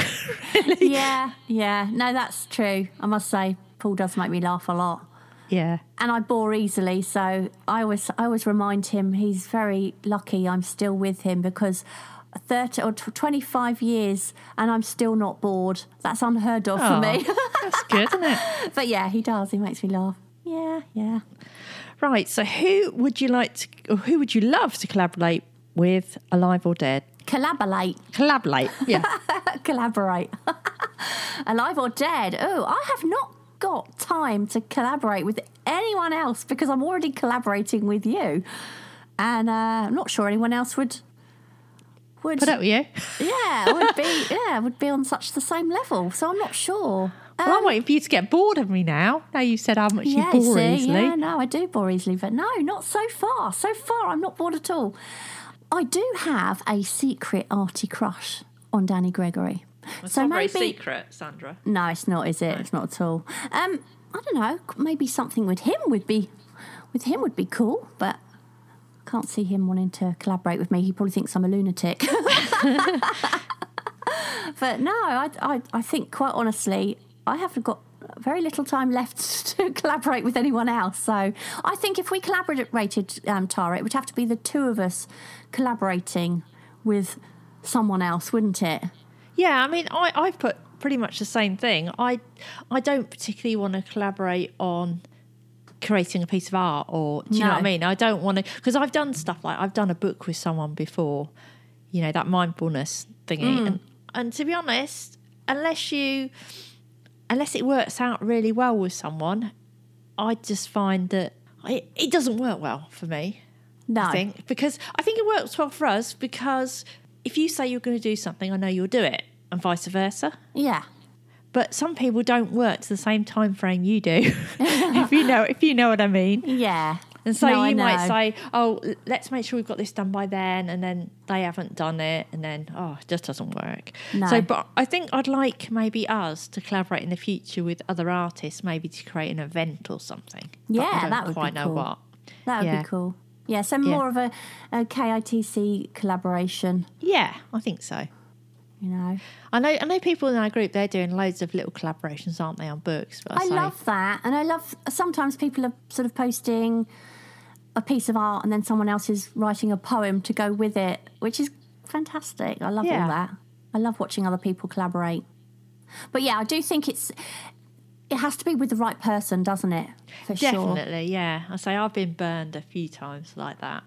Yeah, yeah. No, that's true. I must say, Paul does make me laugh a lot. yeah. and I bore easily. So I always, I always remind him he's very lucky I'm still with him because 30 or 25 years and I'm still not bored. That's unheard of for me. That's good, isn't it? but yeah, he does. He makes me laugh. Yeah, yeah. Right. So, who would you like to, or who would you love to collaborate with, alive or dead? Collaborate, Collaborate. Yeah. collaborate. Alive or dead? Oh, I have not got time to collaborate with anyone else because I'm already collaborating with you, and uh, I'm not sure anyone else would would Put up with you. yeah, would be yeah, would be on such the same level. So I'm not sure. Well, I'm waiting for you to get bored of me now. Now you said how much yeah, you bore see, easily. yeah, no, I do bore easily, but no, not so far. So far, I'm not bored at all. I do have a secret arty crush on Danny Gregory. So maybe secret, Sandra. no, it's not, is it? It's not at all. Um, I don't know. Maybe something with him would be with him would be cool, but I can't see him wanting to collaborate with me. He probably thinks I'm a lunatic. but no, I, I, I think quite honestly, I haven't got very little time left to collaborate with anyone else. So I think if we collaborated, um, Tara, it would have to be the two of us collaborating with someone else, wouldn't it? Yeah, I mean, I, I've put pretty much the same thing. I, I don't particularly want to collaborate on creating a piece of art or do you know what I mean? I don't want to because I've done stuff like I've done a book with someone before, you know, that mindfulness thingy. Mm. And and to be honest, unless you unless it works out really well with someone, I just find that it, it doesn't work well for me. No. I think because I think it works well for us because if you say you're going to do something, I know you'll do it, and vice versa. Yeah. But some people don't work to the same time frame you do. if you know, if you know what I mean. Yeah. And so No, you might say, "Oh, let's make sure we've got this done by then," and then they haven't done it, and then oh, it just doesn't work. No. So, but I think I'd like maybe us to collaborate in the future with other artists, maybe to create an event or something. Yeah, don't that would be quite know cool. what. That would Yeah. be cool. Yeah, so more of a, a KITC collaboration, Yeah, I think so. you know. I know. I know people in our group. They're doing loads of little collaborations, aren't they, on books? I say- love that. And I love sometimes people are sort of posting a piece of art and then someone else is writing a poem to go with it, which is fantastic. I love Yeah. all that. I love watching other people collaborate. But yeah, I do think it's it has to be with the right person, doesn't it? For sure. Definitely, yeah. I say I've been burned a few times like that.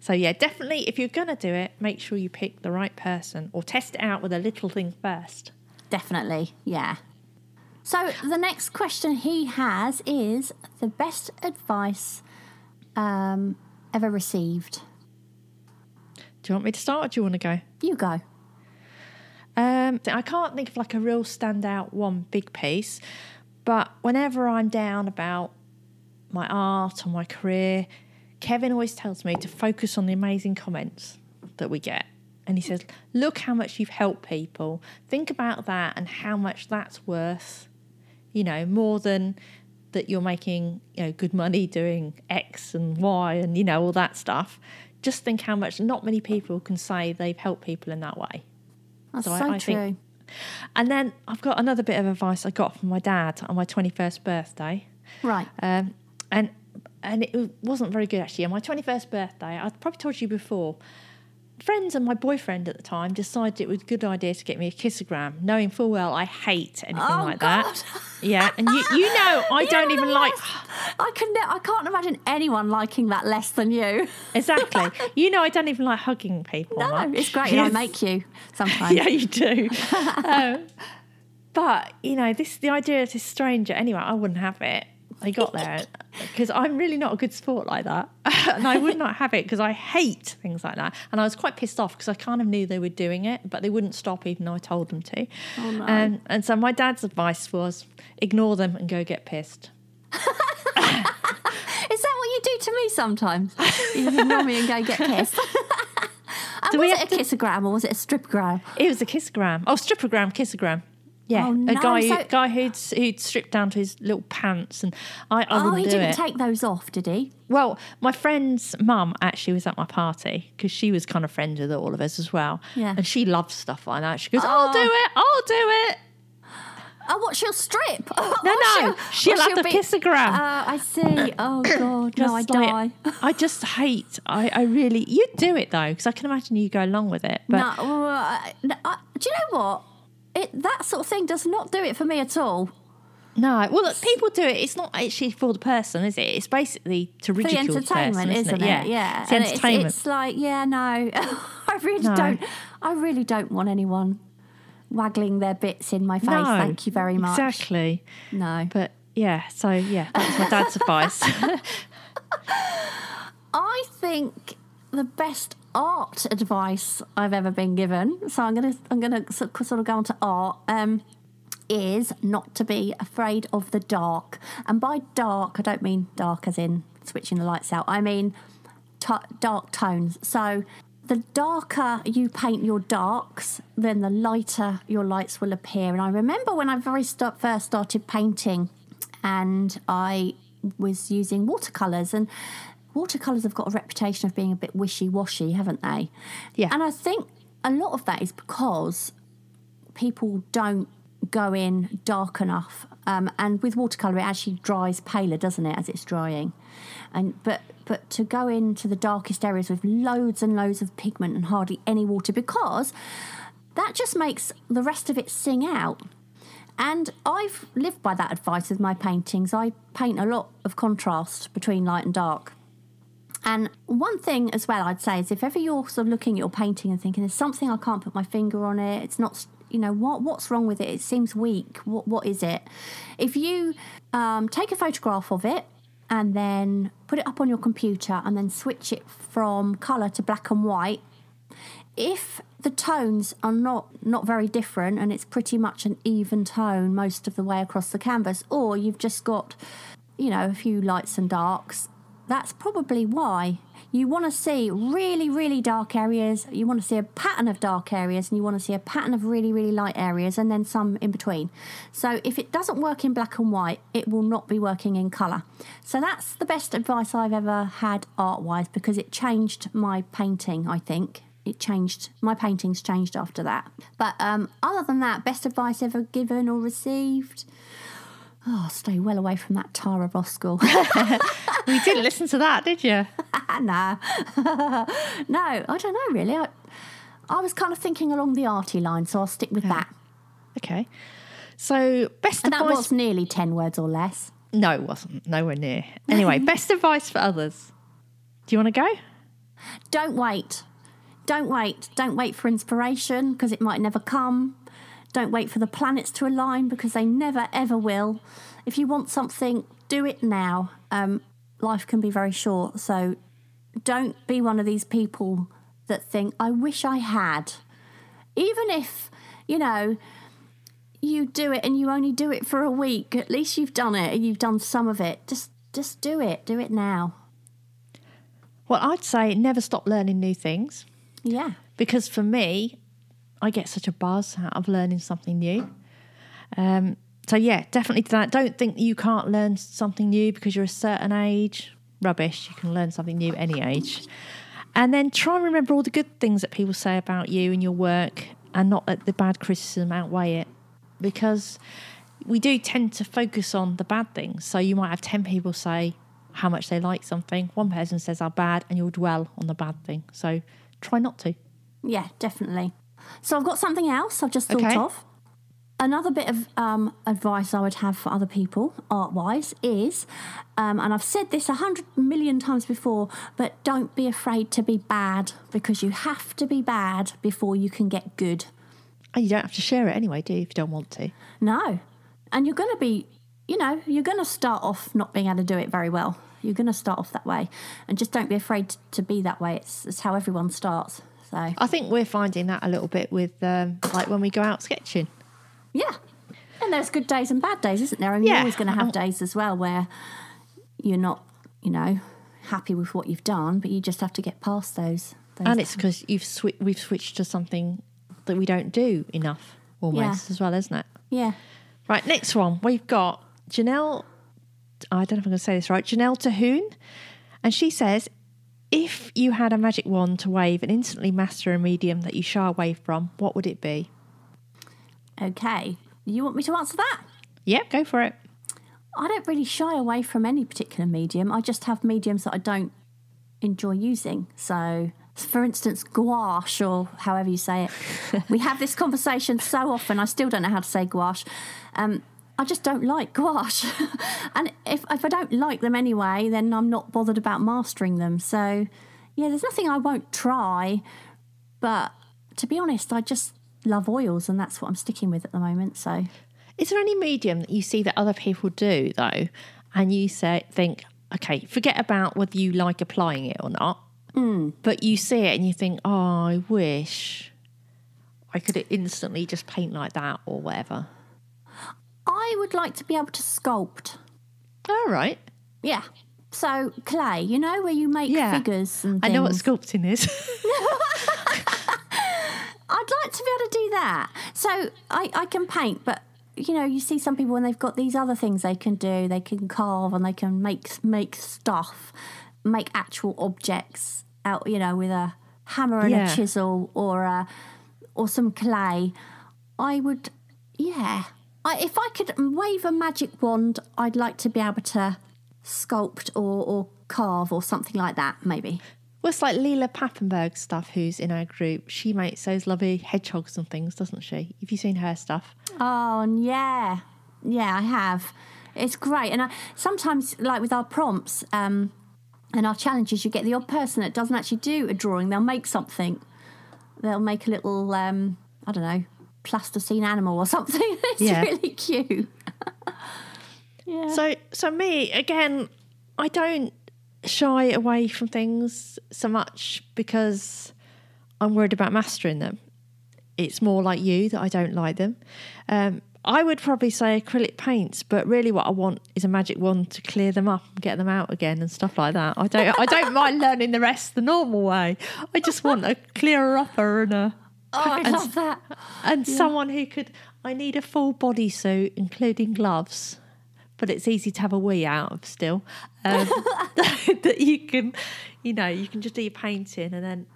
So yeah, definitely if you're gonna do it, make sure you pick the right person or test it out with a little thing first. Definitely, yeah. So the next question he has is the best advice um, ever received. Do you want me to start or do you want to go? You go. Um, I can't think of like a real standout one big piece, but whenever I'm down about my art or my career, Kevin always tells me to focus on the amazing comments that we get. And he says, Look how much you've helped people. Think about that and how much that's worth, you know, more than that you're making, you know, good money doing X and Y and, you know, all that stuff. Just think how much not many people can say they've helped people in that way. That's So so, I- I true. think- And then I've got another bit of advice I got from my dad on my 21st birthday. right. Um, and and it wasn't very good actually. On my 21st birthday, I've probably told you before, friends and my boyfriend at the time decided it was a good idea to get me a kissogram, knowing full well I hate anything Oh, like God. that. Yeah, and you you know I You're don't even like. I can. ne- I can't imagine anyone liking that less than you. exactly. You know I don't even like hugging people. No, much. it's great. and I make you sometimes. Yeah, you do. um, but you know, this the idea of this stranger. Anyway, I wouldn't have it. I got there because I'm really not a good sport like that, and I would not have it because I hate things like that. And I was quite pissed off because I kind of knew they were doing it, but they wouldn't stop even though I told them to. Oh, no. Um, and so my dad's advice was ignore them and go get pissed. Is that what you do to me sometimes? You ignore me and go get pissed. and was it a to- kissogram or was it a stripogram? It was a kissogram. Oh, stripogram, kissogram. Yeah, Oh, a no, guy so- guy who'd who'd stripped down to his little pants, and I, I Oh, he didn't it. take those off, did he? Well, my friend's mum actually was at my party because she was kind of friends with all of us as well. Yeah. And she loves stuff like that. She goes, I'll Oh. do it, I'll do it. Oh, what? She'll strip. Oh, No, oh, no, she'll have the be- kissogram. Uh, I see. Oh God, no, I Just like- die. I just hate, I, I really, You'd do it though, because I can imagine you go along with it. But no, uh, no, uh, do you know what? It that sort of thing does not do it for me at all. no, well, look, people do it. It's not actually for the person, is it? It's basically to For the ridicule entertainment, person, isn't it? Yeah, Yeah, It's And entertainment. It's, like, yeah, no, I really No. don't. I really don't want anyone waggling their bits in my face. no, Thank you very much. Exactly. No, But yeah, so yeah, that's my dad's advice. I think the best art advice I've ever been given. So I'm gonna I'm gonna sort of go on to art. Um, is not to be afraid of the dark, and by dark I don't mean dark as in switching the lights out. I mean t- dark tones. So the darker you paint your darks, then the lighter your lights will appear. And I remember when I very first started painting, and I was using watercolors and. Watercolours have got a reputation of being a bit wishy washy, haven't they? Yeah. And I think a lot of that is because people don't go in dark enough. Um, and with watercolor, it actually dries paler, doesn't it, as it's drying? And but but to go into the darkest areas with loads and loads of pigment and hardly any water, because that just makes the rest of it sing out. And I've lived by that advice with my paintings. I paint a lot of contrast between light and dark. And one thing as well, I'd say, is if ever you're sort of looking at your painting and thinking, there's something I can't put my finger on it, it's not, you know, what what's wrong with it? It seems weak. What what is it? If you um, take a photograph of it and then put it up on your computer and then switch it from colour to black and white, if the tones are not not very different and it's pretty much an even tone most of the way across the canvas, or you've just got, you know, a few lights and darks, that's probably why. You want to see really, really dark areas, you want to see a pattern of dark areas, and you want to see a pattern of really, really light areas, and then some in between. So, if it doesn't work in black and white, it will not be working in colour. So, that's the best advice I've ever had art wise because it changed my painting, I think. It changed, my paintings changed after that. But um, other than that, best advice ever given or received? Oh, stay well away from that Tara Roskell. you didn't listen to that, did you? nah. no, I don't know really. I, I was kind of thinking along the arty line, so I'll stick with that. Okay. So best And that advice. was nearly 10 words or less. No, it wasn't. Nowhere near. Anyway, best advice for others. Do you want to go? Don't wait. Don't wait. Don't wait for inspiration because it might never come. Don't wait for the planets to align because they never ever will. If you want something, do it now. Um, life can be very short, so don't be one of these people that think, I wish I had. Even if, you know, you do it and you only do it for a week, at least you've done it and you've done some of it. Just just do it. Do it now. Well, I'd say never stop learning new things Yeah. because for me, I get such a buzz out of learning something new. Um, so yeah, definitely that. Don't think you can't learn something new because you're a certain age. Rubbish. You can learn something new any age. And then try and remember all the good things that people say about you and your work and not let the bad criticism outweigh it. Because we do tend to focus on the bad things. So you might have 10 people say how much they like something. One person says how bad, and you'll dwell on the bad thing. So try not to. Yeah, definitely. So I've got something else I've just thought Okay. of. Another bit of um, advice I would have for other people, art wise, is, um, and I've said this a hundred million times before, but don't be afraid to be bad because you have to be bad before you can get good. Oh, you don't have to share it anyway, do you, if you don't want to? No. And you're going to be, you know, you're going to start off not being able to do it very well. You're going to start off that way. And just don't be afraid to be that way. It's, it's how everyone starts. So, I think we're finding that a little bit with um, like when we go out sketching. yeah. And there's good days and bad days, isn't there? And you're always going to have Um, days as well where you're not, you know, happy with what you've done, but you just have to get past those. those And it's because you've swi- we've switched to something that we don't do enough almost Yeah. as well, isn't it? yeah. Right, next one. We've got Janelle. I don't know if I'm going to say this right. Janelle Tahoon. And she says, if you had a magic wand to wave and instantly master a medium that you shy away from, what would it be? Okay. You want me to answer that? Yep, go for it. I don't really shy away from any particular medium. I just have mediums that I don't enjoy using. So, for instance, gouache or however you say it. we have this conversation so often. I still don't know how to say gouache. Um, I just don't like gouache. and if, if I don't like them anyway, then I'm not bothered about mastering them. So, yeah, there's nothing I won't try. But to be honest, I just love oils and that's what I'm sticking with at the moment. So, Is there any medium that you see that other people do though, and you say think, okay, forget about whether you like applying it or not, hmm. but you see it and you think, oh, I wish I could instantly just paint like that or whatever. I would like to be able to sculpt. All right, Yeah. So clay, you know, where you make yeah, figures and I know what sculpting is. I'd like to be able to do that. So I, I can paint, but you know, you see some people when they've got these other things they can do. They can carve and they can make make stuff, make actual objects out. You know, with a hammer and Yeah. a chisel or a or some clay. I would, yeah. I, if I could wave a magic wand, I'd like to be able to sculpt or, or carve or something like that. Maybe. well, it's like Leela Pappenberg stuff, who's in our group. She makes those lovely hedgehogs and things, doesn't she? Have you seen her stuff? Oh, yeah, yeah, I have. It's great, and I, sometimes, like with our prompts um, and our challenges, you get the odd person that doesn't actually do a drawing. They'll make something. They'll make a little, um, I don't know, plasticine animal or something. it's Yeah. really cute. yeah. So, so me again, I don't shy away from things so much because I'm worried about mastering them. It's more like you that I don't like them. Um, I would probably say acrylic paints, but really, what I want is a magic wand to clear them up and get them out again and stuff like that. I don't, I don't mind learning the rest the normal way. I just want a clearer upper and a oh, I and- love that. and someone who could. I need a full bodysuit, including gloves, but it's easy to have a wee out of still. Um, that you can, you know, you can just do your painting, and then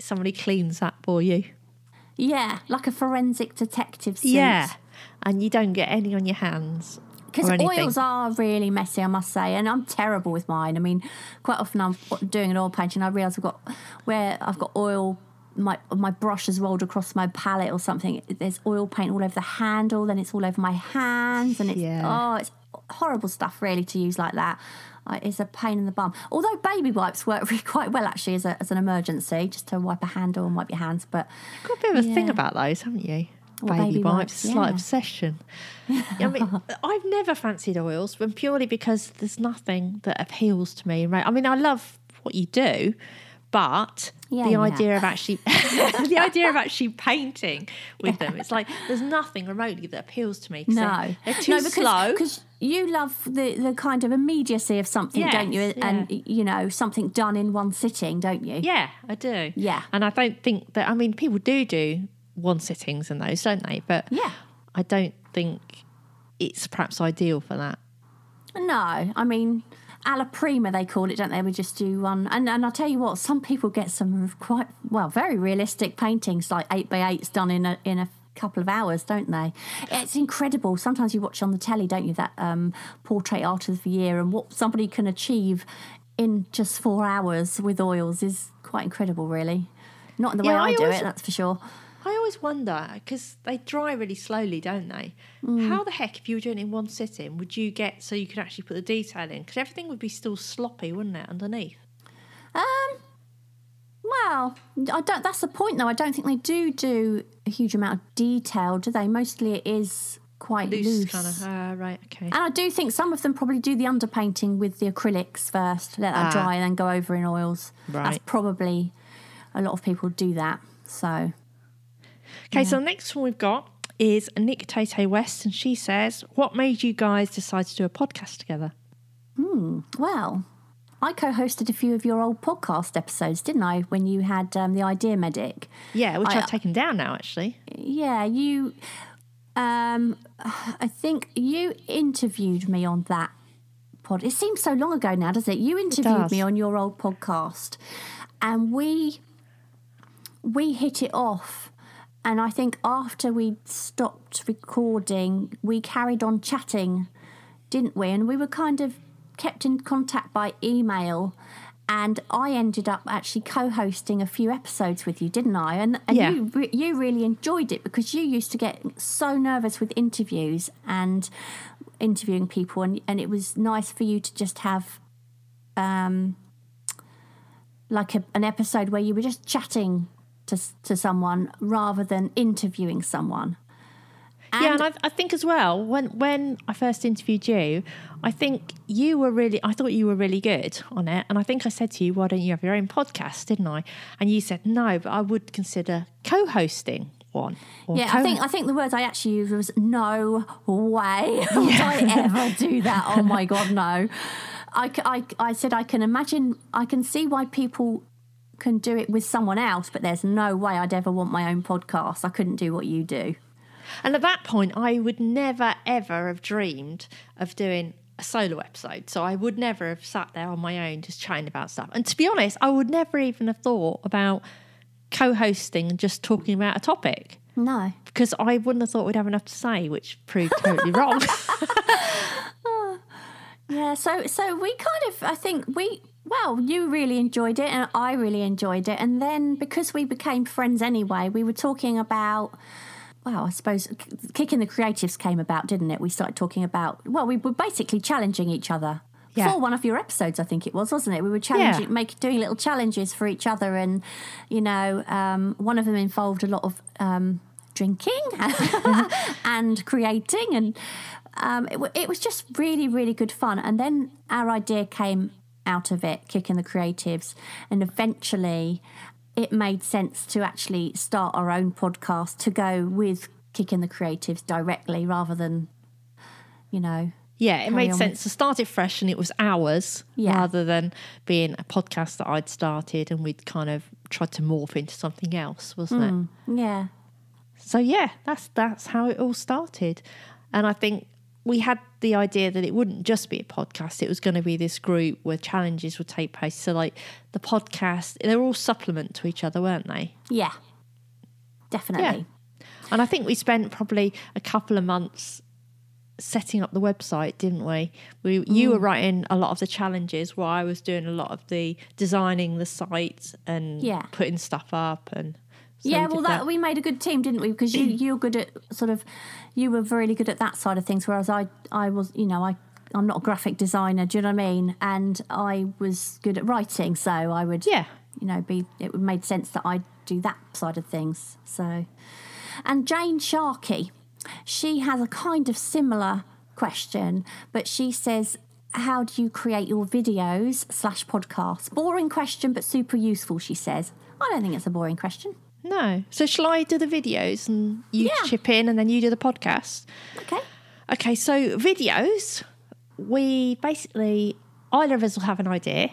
somebody cleans that for you. Yeah, like a forensic detective suit. Yeah, and you don't get any on your hands Because oils are really messy, I must say, and I'm terrible with mine. I mean, quite often I'm doing an oil painting, I realise I've got where I've got oil. My my brush has rolled across my palette or something. There's oil paint all over the handle, then it's all over my hands, and it's Yeah. oh, it's horrible stuff really to use like that. Uh, it's a pain in the bum. Although baby wipes work really quite well actually as, a, as an emergency, just to wipe a handle and wipe your hands. But You've got a bit of a thing about those, haven't you? Baby, baby wipes, slight yeah. obsession. I mean, I've never fancied oils, but purely because there's nothing that appeals to me. Right? I mean, I love what you do, but Yeah, the yeah. idea of actually, the idea of actually painting with them, it's like there's nothing remotely that appeals to me. No, they're, too no, because, slow. Because you love the, the kind of immediacy of something, don't you? Yes, And you know something done in one sitting, don't you? Yeah, I do. Yeah. and I don't think that. I mean, people do do one sittings and those, don't they? But Yeah. I don't think it's perhaps ideal for that. No, I mean, alla prima they call it, don't they? We just do one, and and I'll tell you what, some people get some quite well, very realistic paintings, like eight by eights done in a in a couple of hours, don't they? It's incredible. Sometimes you watch on the telly, don't you, that um, portrait art of the year, and what somebody can achieve in just four hours with oils is quite incredible, really. Not in the Yeah, way I, I do always- it, that's for sure. I always wonder because they dry really slowly, don't they? How the heck, if you were doing it in one sitting, would you get so you could actually put the detail in? Because everything would be still sloppy, wouldn't it, underneath? Um, well, I don't. That's the point, though. I don't think they do do a huge amount of detail, do they? Mostly it is quite Loose, loose, kind of. Ah, right, okay. And I do think some of them probably do the underpainting with the acrylics first, let that Ah. dry, and then go over in oils. Right. That's probably a lot of people do that. So Okay, so the next one we've got is Nick Tate West, and she says, "What made you guys decide to do a podcast together?" Well, I co hosted a few of your old podcast episodes, didn't I, when you had um, the Idea Medic? Yeah, which I- I've taken down now, actually. Yeah, you. Um, I think you interviewed me on that pod. It seems so long ago now, does it? You interviewed does. me on your old podcast, and we we hit it off. And I think after we stopped recording, we carried on chatting, didn't we? And we were kind of kept in contact by email. And I ended up actually co-hosting a few episodes with you, didn't I? And, and Yeah. you you really enjoyed it because you used to get so nervous with interviews and interviewing people, and and it was nice for you to just have um like a, an episode where you were just chatting to to someone rather than interviewing someone. yeah, and I, I think as well when when I first interviewed you, I think you were really. I thought you were really good on it, and I think I said to you, "Why don't you have your own podcast?" Didn't I? And you said no, but I would consider co-hosting one. Yeah, I think I think the words I actually used was no way would I ever do that. Oh my god, no! I, I, I said I can imagine, I can see why people can do it with someone else, but there's no way I'd ever want my own podcast. I couldn't do what you do. And at that point, I would never ever have dreamed of doing a solo episode. So I would never have sat there on my own just chatting about stuff. And to be honest, I would never even have thought about co-hosting and just talking about a topic No, because I wouldn't have thought we'd have enough to say, which proved totally wrong. Yeah, so so we kind of I think we well, you really enjoyed it and I really enjoyed it. And then because we became friends anyway, we were talking about well, I suppose kicking the creatives came about, didn't it? We started talking about well, we were basically challenging each other. Yeah. For one of your episodes, I think it was, wasn't it? We were challenging, Yeah. make, doing little challenges for each other, and you know, um, one of them involved a lot of um, drinking and creating, and um, it, it was just really, really good fun. And then our idea came out of it, kicking the creatives, and eventually it made sense to actually start our own podcast to go with kicking the creatives directly rather than, you know, yeah, it made sense to start it fresh and it was ours Yeah. rather than being a podcast that I'd started and we'd kind of tried to morph into something else, wasn't it? Mm, yeah, So yeah, that's that's how it all started. And I think we had the idea that it wouldn't just be a podcast, it was going to be this group where challenges would take place. So like the podcast, they're all supplement to each other, weren't they? yeah, definitely. And I think we spent probably a couple of months setting up the website, didn't we? We you Mm. were writing a lot of the challenges while I was doing a lot of the designing the site and Yeah. putting stuff up and yeah, well, did that, we made a good team, didn't we? Because you you're good at sort of, you were really good at that side of things, whereas I I was, you know, I I'm not a graphic designer. Do you know what I mean? And I was good at writing, so I would, Yeah. you know, be it would made sense that I do that side of things. So, and Jane Sharkey, she has a kind of similar question, but she says. How do you create your videos slash podcasts? Boring question, but super useful, she says. I don't think it's a boring question. No. So shall I do the videos and you Yeah. chip in and then you do the podcast? Okay. Okay, so videos, we basically either of us will have an idea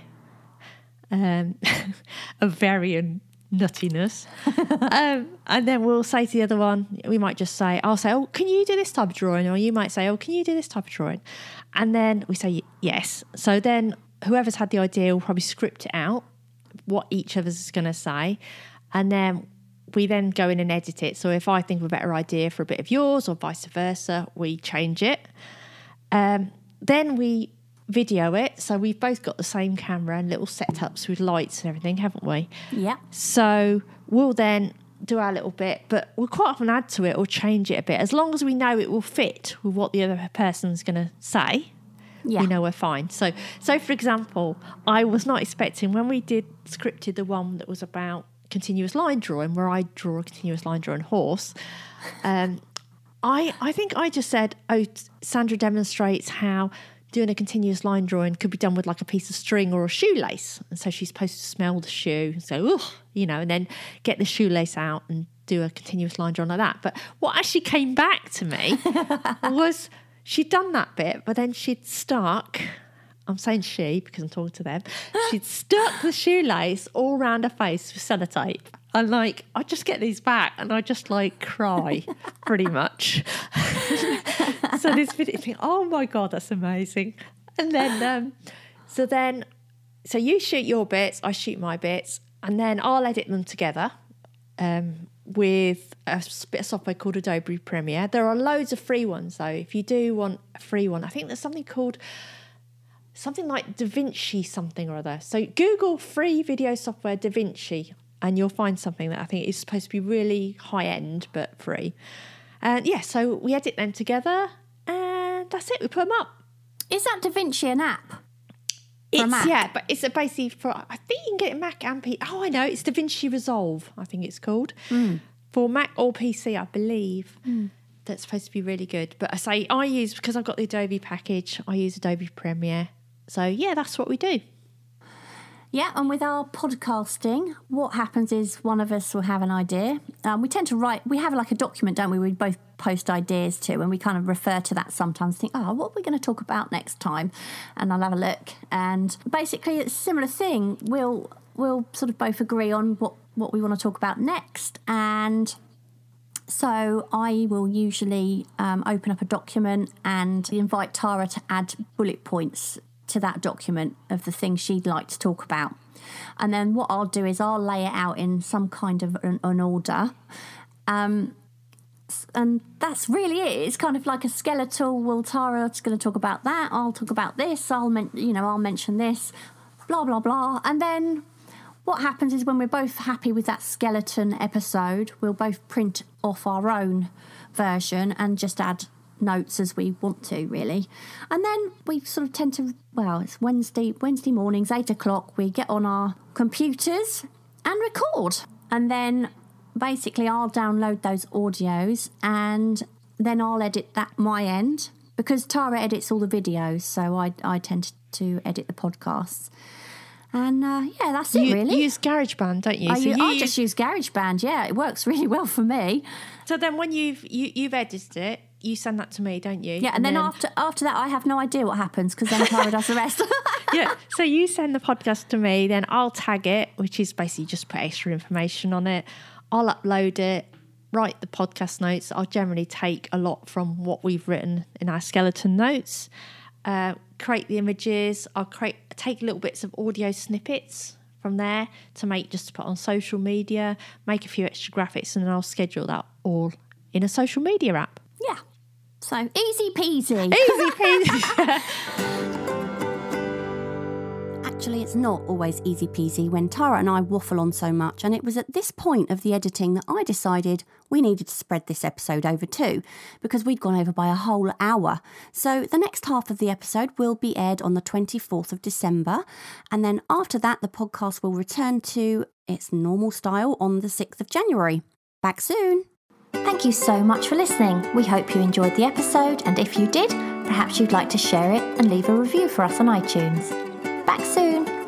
um, of varying nuttiness, um, and then we'll say to the other one, we might just say, "I'll say, oh, can you do this type of drawing?" Or you might say, "Oh, can you do this type of drawing?" And then we say yes. So then whoever's had the idea will probably script it out what each of us is going to say, and then we then go in and edit it. So if I think of a better idea for a bit of yours, or vice versa, we change it. Um, then we video it. So we've both got the same camera and little setups with lights and everything, haven't we? Yeah. So we'll then do our little bit, but we'll quite often add to it or change it a bit as long as we know it will fit with what the other person's going to say. Yeah. We know we're fine. So, so for example, I was not expecting when we did scripted the one that was about continuous line drawing, where I draw a continuous line drawing horse. Um, I I think I just said, "Oh, Sandra demonstrates how doing a continuous line drawing could be done with like a piece of string or a shoelace." And so she's supposed to smell the shoe and say, "Oh," you know, and then get the shoelace out and do a continuous line drawing like that. But what actually came back to me was she'd done that bit, but then she'd stuck. I'm saying she because I'm talking to them. She'd stuck the shoelace all round her face with sellotape. And like, I just get these back and I just like cry pretty much. so this video, think, oh my God, that's amazing. And then, um, so then, so you shoot your bits, I shoot my bits, and then I'll edit them together um, with a bit of software called Adobe Premiere. There are loads of free ones though. If you do want a free one, I think there's something called something like DaVinci something or other. So Google free video software DaVinci and you'll find something that I think is supposed to be really high end but free. And yeah, so we edit them together and that's it. We put them up. Is that Da Vinci an app? It's, Yeah, but it's a basically for I think you can get it Mac and PC. Oh, I know, it's DaVinci Resolve. I think it's called hmm. for Mac or PC, I believe. Hmm. That's supposed to be really good. But I say I use because I've got the Adobe package. I use Adobe Premiere. So yeah, that's what we do. Yeah, and with our podcasting, what happens is one of us will have an idea. Um, we tend to write, we have like a document, don't we? We both post ideas to, and we kind of refer to that sometimes, think, oh, what are we going to talk about next time? And I'll have a look. And basically, it's a similar thing. We'll, we'll sort of both agree on what, what we want to talk about next. And so I will usually um, open up a document and invite Tara to add bullet points to that document of the things she'd like to talk about. And then what I'll do is I'll lay it out in some kind of an, an order. Um, and that's really it. It's kind of like a skeletal. Well, Tara's going to talk about that. I'll talk about this. I'll, men- you know, I'll mention this. Blah blah blah. And then what happens is when we're both happy with that skeleton episode, we'll both print off our own version and just add notes as we want to, really. And then we sort of tend to, well, it's Wednesday, Wednesday mornings, eight o'clock, we get on our computers and record. And then basically I'll download those audios and then I'll edit that my end because Tara edits all the videos, so I, I tend to edit the podcasts. And uh, yeah, that's it You really. use GarageBand, don't you? I, so you I use- just use GarageBand. Yeah, it works really well for me. so then when you've you, you've edited it, you send that to me, don't you? Yeah, and, then, after after that, I have no idea what happens because then Tara does the rest. yeah. So you send the podcast to me, then I'll tag it, which is basically just put extra information on it. I'll upload it, write the podcast notes. I'll generally take a lot from what we've written in our skeleton notes, uh, create the images. I'll create take little bits of audio snippets from there to make just to put on social media, make a few extra graphics, and then I'll schedule that all in a social media app. yeah, so easy peasy. Easy peasy. Actually, it's not always easy peasy when Tara and I waffle on so much, and it was at this point of the editing that I decided we needed to spread this episode over too, because we'd gone over by a whole hour. So the next half of the episode will be aired on the 24th of December, and then after that, the podcast will return to its normal style on the 6th of January. Back soon! Thank you so much for listening. We hope you enjoyed the episode, and if you did, perhaps you'd like to share it and leave a review for us on iTunes. Back soon!